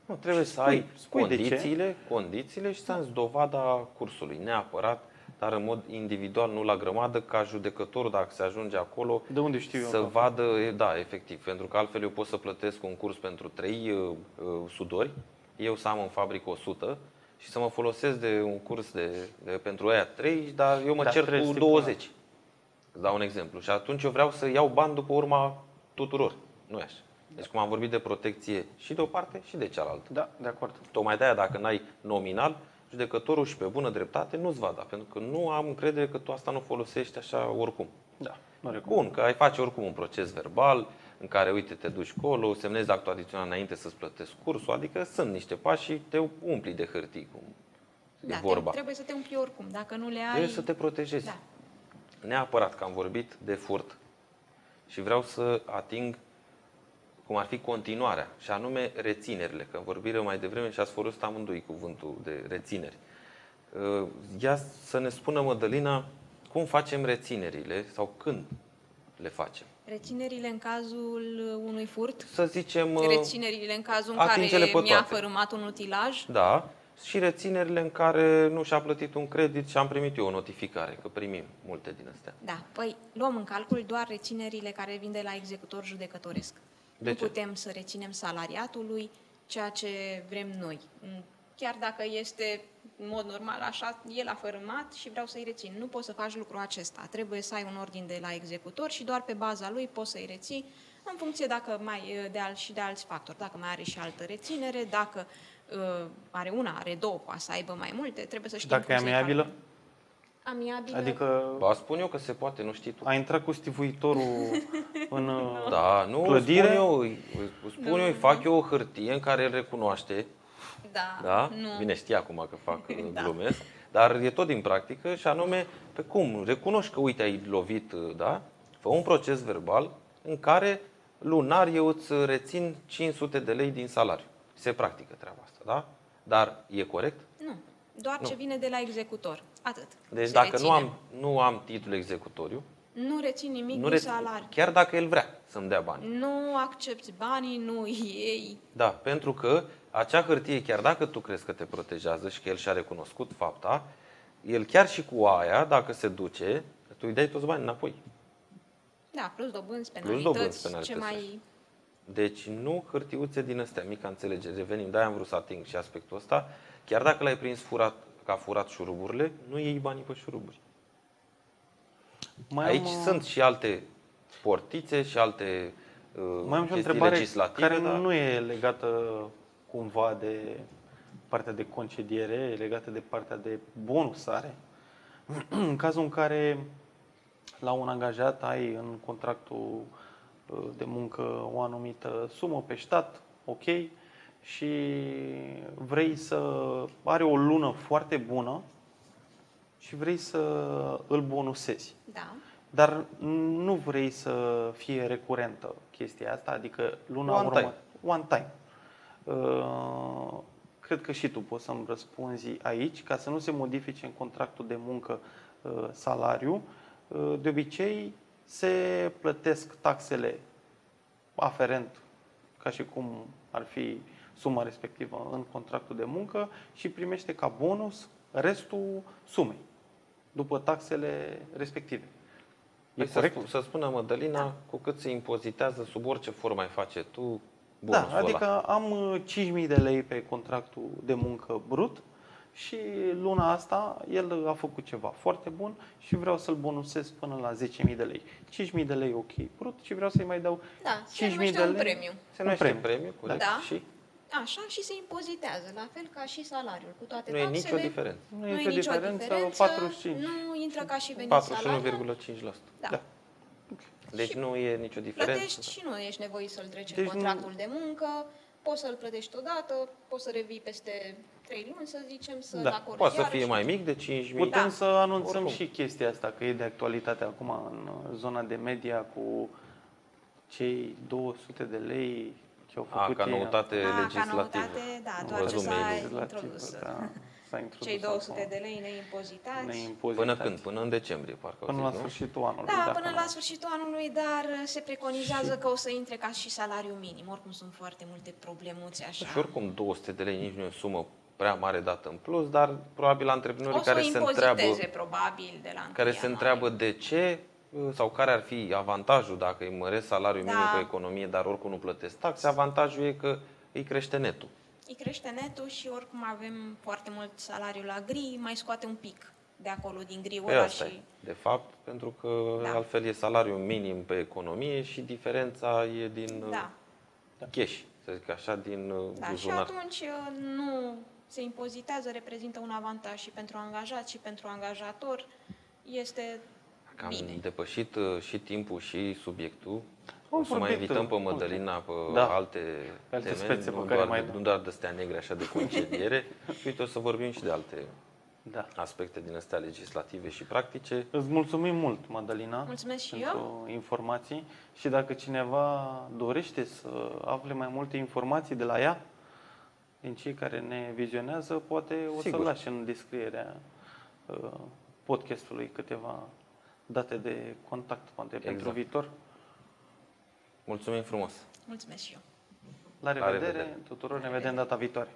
Nu, trebuie Și să spui- ai spui de ce. condițiile, condițiile și să-ți dovada cursului, neapărat, dar în mod individual, nu la grămadă, ca judecătorul, dacă se ajunge acolo, De unde știu eu? să că- vadă, e, da, efectiv, pentru că altfel eu pot să plătesc un curs pentru trei uh, uh, sudori, eu să am în fabrică 100 și să mă folosesc de un curs de, de pentru aia 3, dar eu mă Da, cer trebuie cu stipulat. 20. Îți dau un exemplu. Și atunci eu vreau să iau bani după urma tuturor. Nu e așa. Deci cum am vorbit de protecție și de o parte și de cealaltă. Da, de acord. Tocmai de aia, dacă n-ai nominal, judecătorul și pe bună dreptate nu-ți va da. Pentru că nu am încredere că tu asta nu folosești așa oricum. Da, nu recomand. Bun, că ai face oricum un proces verbal în care, uite, te duci acolo, semnezi actul adițional înainte să-ți plătești cursul, adică sunt niște pași și te umpli de hârtii, cum da, e vorba. te- trebuie să te umpli oricum. Dacă nu le ai... Trebuie să te protejezi. Da. Neapărat că am vorbit de furt și vreau să ating cum ar fi continuarea, și anume reținerile, că vorbire mai devreme și ați folosit amândoi cuvântul de rețineri. Uh, Ia să ne spună Mădălina cum facem reținerile sau când le facem. Reținerile în cazul unui furt, Să zicem, uh, reținerile în cazul în atinge-le care pe mi-a toate. fărâmat un utilaj, da, și reținerile în care nu și-a plătit un credit și am primit eu o notificare, că primim multe din astea. Da, păi luăm în calcul doar reținerile care vin de la executor judecătoresc. De nu ce? putem să reținem salariatului ceea ce vrem noi. Mm, Chiar dacă este în mod normal așa, el a fărâmat și vreau să-i rețin. Nu poți să faci lucrul acesta. Trebuie să ai un ordin de la executor și doar pe baza lui poți să-i reții în funcție dacă mai de al, și de alți factori. Dacă mai are și altă reținere, dacă uh, are una, are două, poate să aibă mai multe, trebuie să Și știm dacă cum e să-i amiabilă? calculăm. Amiabilă? Adică Ba, spun eu că se poate, nu știi tu. a intrat cu stivuitorul în uh, Da, nu, clădire? spun eu, îi- îi spun eu, îi fac eu o hârtie în care îl recunoaște, Da, da? nu. Bine, știi acum că fac Da. glumesc, dar e tot din practică și anume, pe cum, recunoști că, uite, ai lovit, da? Fă un proces verbal în care lunar eu îți rețin 500 de lei din salariu. Se practică treaba asta, da? Dar e corect? Nu. Doar ce vine de la executor. Atât. Deci Se dacă reține. nu am, nu am titlu executoriu, Nu rețin nimic nu din rețin, salariu. chiar dacă el vrea să-mi dea bani. Nu accepti banii, nu iei. Da, pentru că acea hârtie, chiar dacă tu crezi că te protejează și că el și-a recunoscut fapta, el chiar și cu aia, dacă se duce, tu îi dai toți banii înapoi. Da, plus dobânzi, Plus penalități, dobânzi, penalități. ce mai... Deci nu hârtiuțe din astea, mica înțelegere. Revenim, de-aia am vrut să ating și aspectul ăsta. Chiar dacă l-ai prins furat, că a furat șuruburile, nu iei banii pe șuruburi. mai Aici am, uh, sunt și alte portițe și alte uh, Mai am și o chestii întrebare legislative. care dar... nu e legată cumva de partea de concediere, e legată de partea de bonusare. în cazul în care la un angajat ai în contractul uh, de muncă o anumită sumă pe stat, ok, și vrei să are o lună foarte bună și vrei să îl bonusezi. Da. Dar nu vrei să fie recurentă chestia asta, adică luna One urmă, time. one time. Uh, cred că și tu poți să-mi răspunzi aici, ca să nu se modifice în contractul de muncă uh, salariu. Uh, de obicei se plătesc taxele aferent, ca și cum ar fi suma respectivă în contractul de muncă și primește ca bonus restul sumei, după taxele respective. E Păi să, corect? spu- să spună Mădălina, da. cu cât se impozitează sub orice formă ai face tu, Da, bonusul adică ăla. am uh, 5.000 de lei pe contractul de muncă brut și luna asta el a făcut ceva foarte bun și vreau să-l bonusez până la 10.000 de lei. 5.000 de lei ok brut și vreau să-i mai dau Da, se 5.000 numește de un lei. premiu. Se numește premiu. premiu, corect? Da. Și Așa și se impozitează, la fel ca și salariul, cu toate nu e taxele. nicio diferență. Nu e nicio diferență, 45. Nu intră ca și venit salarial. 41,5%. Da. Da. Deci nu e nicio diferență. Plătești și nu ești nevoit să-l treci Deci în contractul de muncă, poți să-l plătești odată, poți să revii peste trei luni, să zicem, să-l Da. acorzi Poate să iarăși. fie mai mic de 5.000. Putem Da. să anunțăm Oricum. și chestia asta, că e de actualitate acum în uh, zona de media cu cei 200 de lei ce au A, făcut ca ei- noutate A, ca legislativă. noutate, da, doar ce Văzut s-a mail-ul. introdus. Da, s-a introdus Cei 200 acum. de lei neimpozitați. neimpozitați. Până când? Până în decembrie, parcă. au Până zis, la nu? sfârșitul anului. Da, dacă până nu. la sfârșitul anului, dar se preconizează că o să intre ca și salariu minim. Oricum sunt foarte multe problemuțe așa. Și oricum 200 de lei nici nu e o sumă prea mare dată în plus, dar probabil antreprenorii o să care o se impoziteze întreabă probabil de la care 1 se ianuarie. întreabă de ce uh, sau care ar fi avantajul dacă îi măresc salariul Da. minim pe economie, dar oricum nu plătesc taxe, avantajul e că îi crește netul. Îi crește netul și oricum avem foarte mult salariu la gri, mai scoate un pic de acolo din griul Pe ăla asta și... e, de fapt, pentru că Da. altfel e salariul minim pe economie și diferența e din uh, Da, cash, să zic așa, din uh, da. Și buzunar. atunci uh, nu se impozitează, reprezintă un avantaj și pentru angajat și pentru angajator. Este Că am bine. depășit uh, și timpul și subiectul. Am o să mai vorbit, invităm pe uh, Mădălina pe Da. alte, Pe alte teme, spețe nu, pe care doar, mai de, dăm. nu doar de astea negre așa de concediere. și uite, o să vorbim și de alte Da. aspecte din astea legislative și practice. Îți mulțumim mult, Madalina, Mulțumesc și pentru informații și dacă cineva dorește să afle mai multe informații de la ea, din cei care ne vizionează, poate o să Sigur. lași în descrierea uh, podcastului câteva date de contact, poate pentru Exact. viitor. Mulțumim frumos! Mulțumesc și eu! La revedere, revedere. tuturor, ne vedem data viitoare.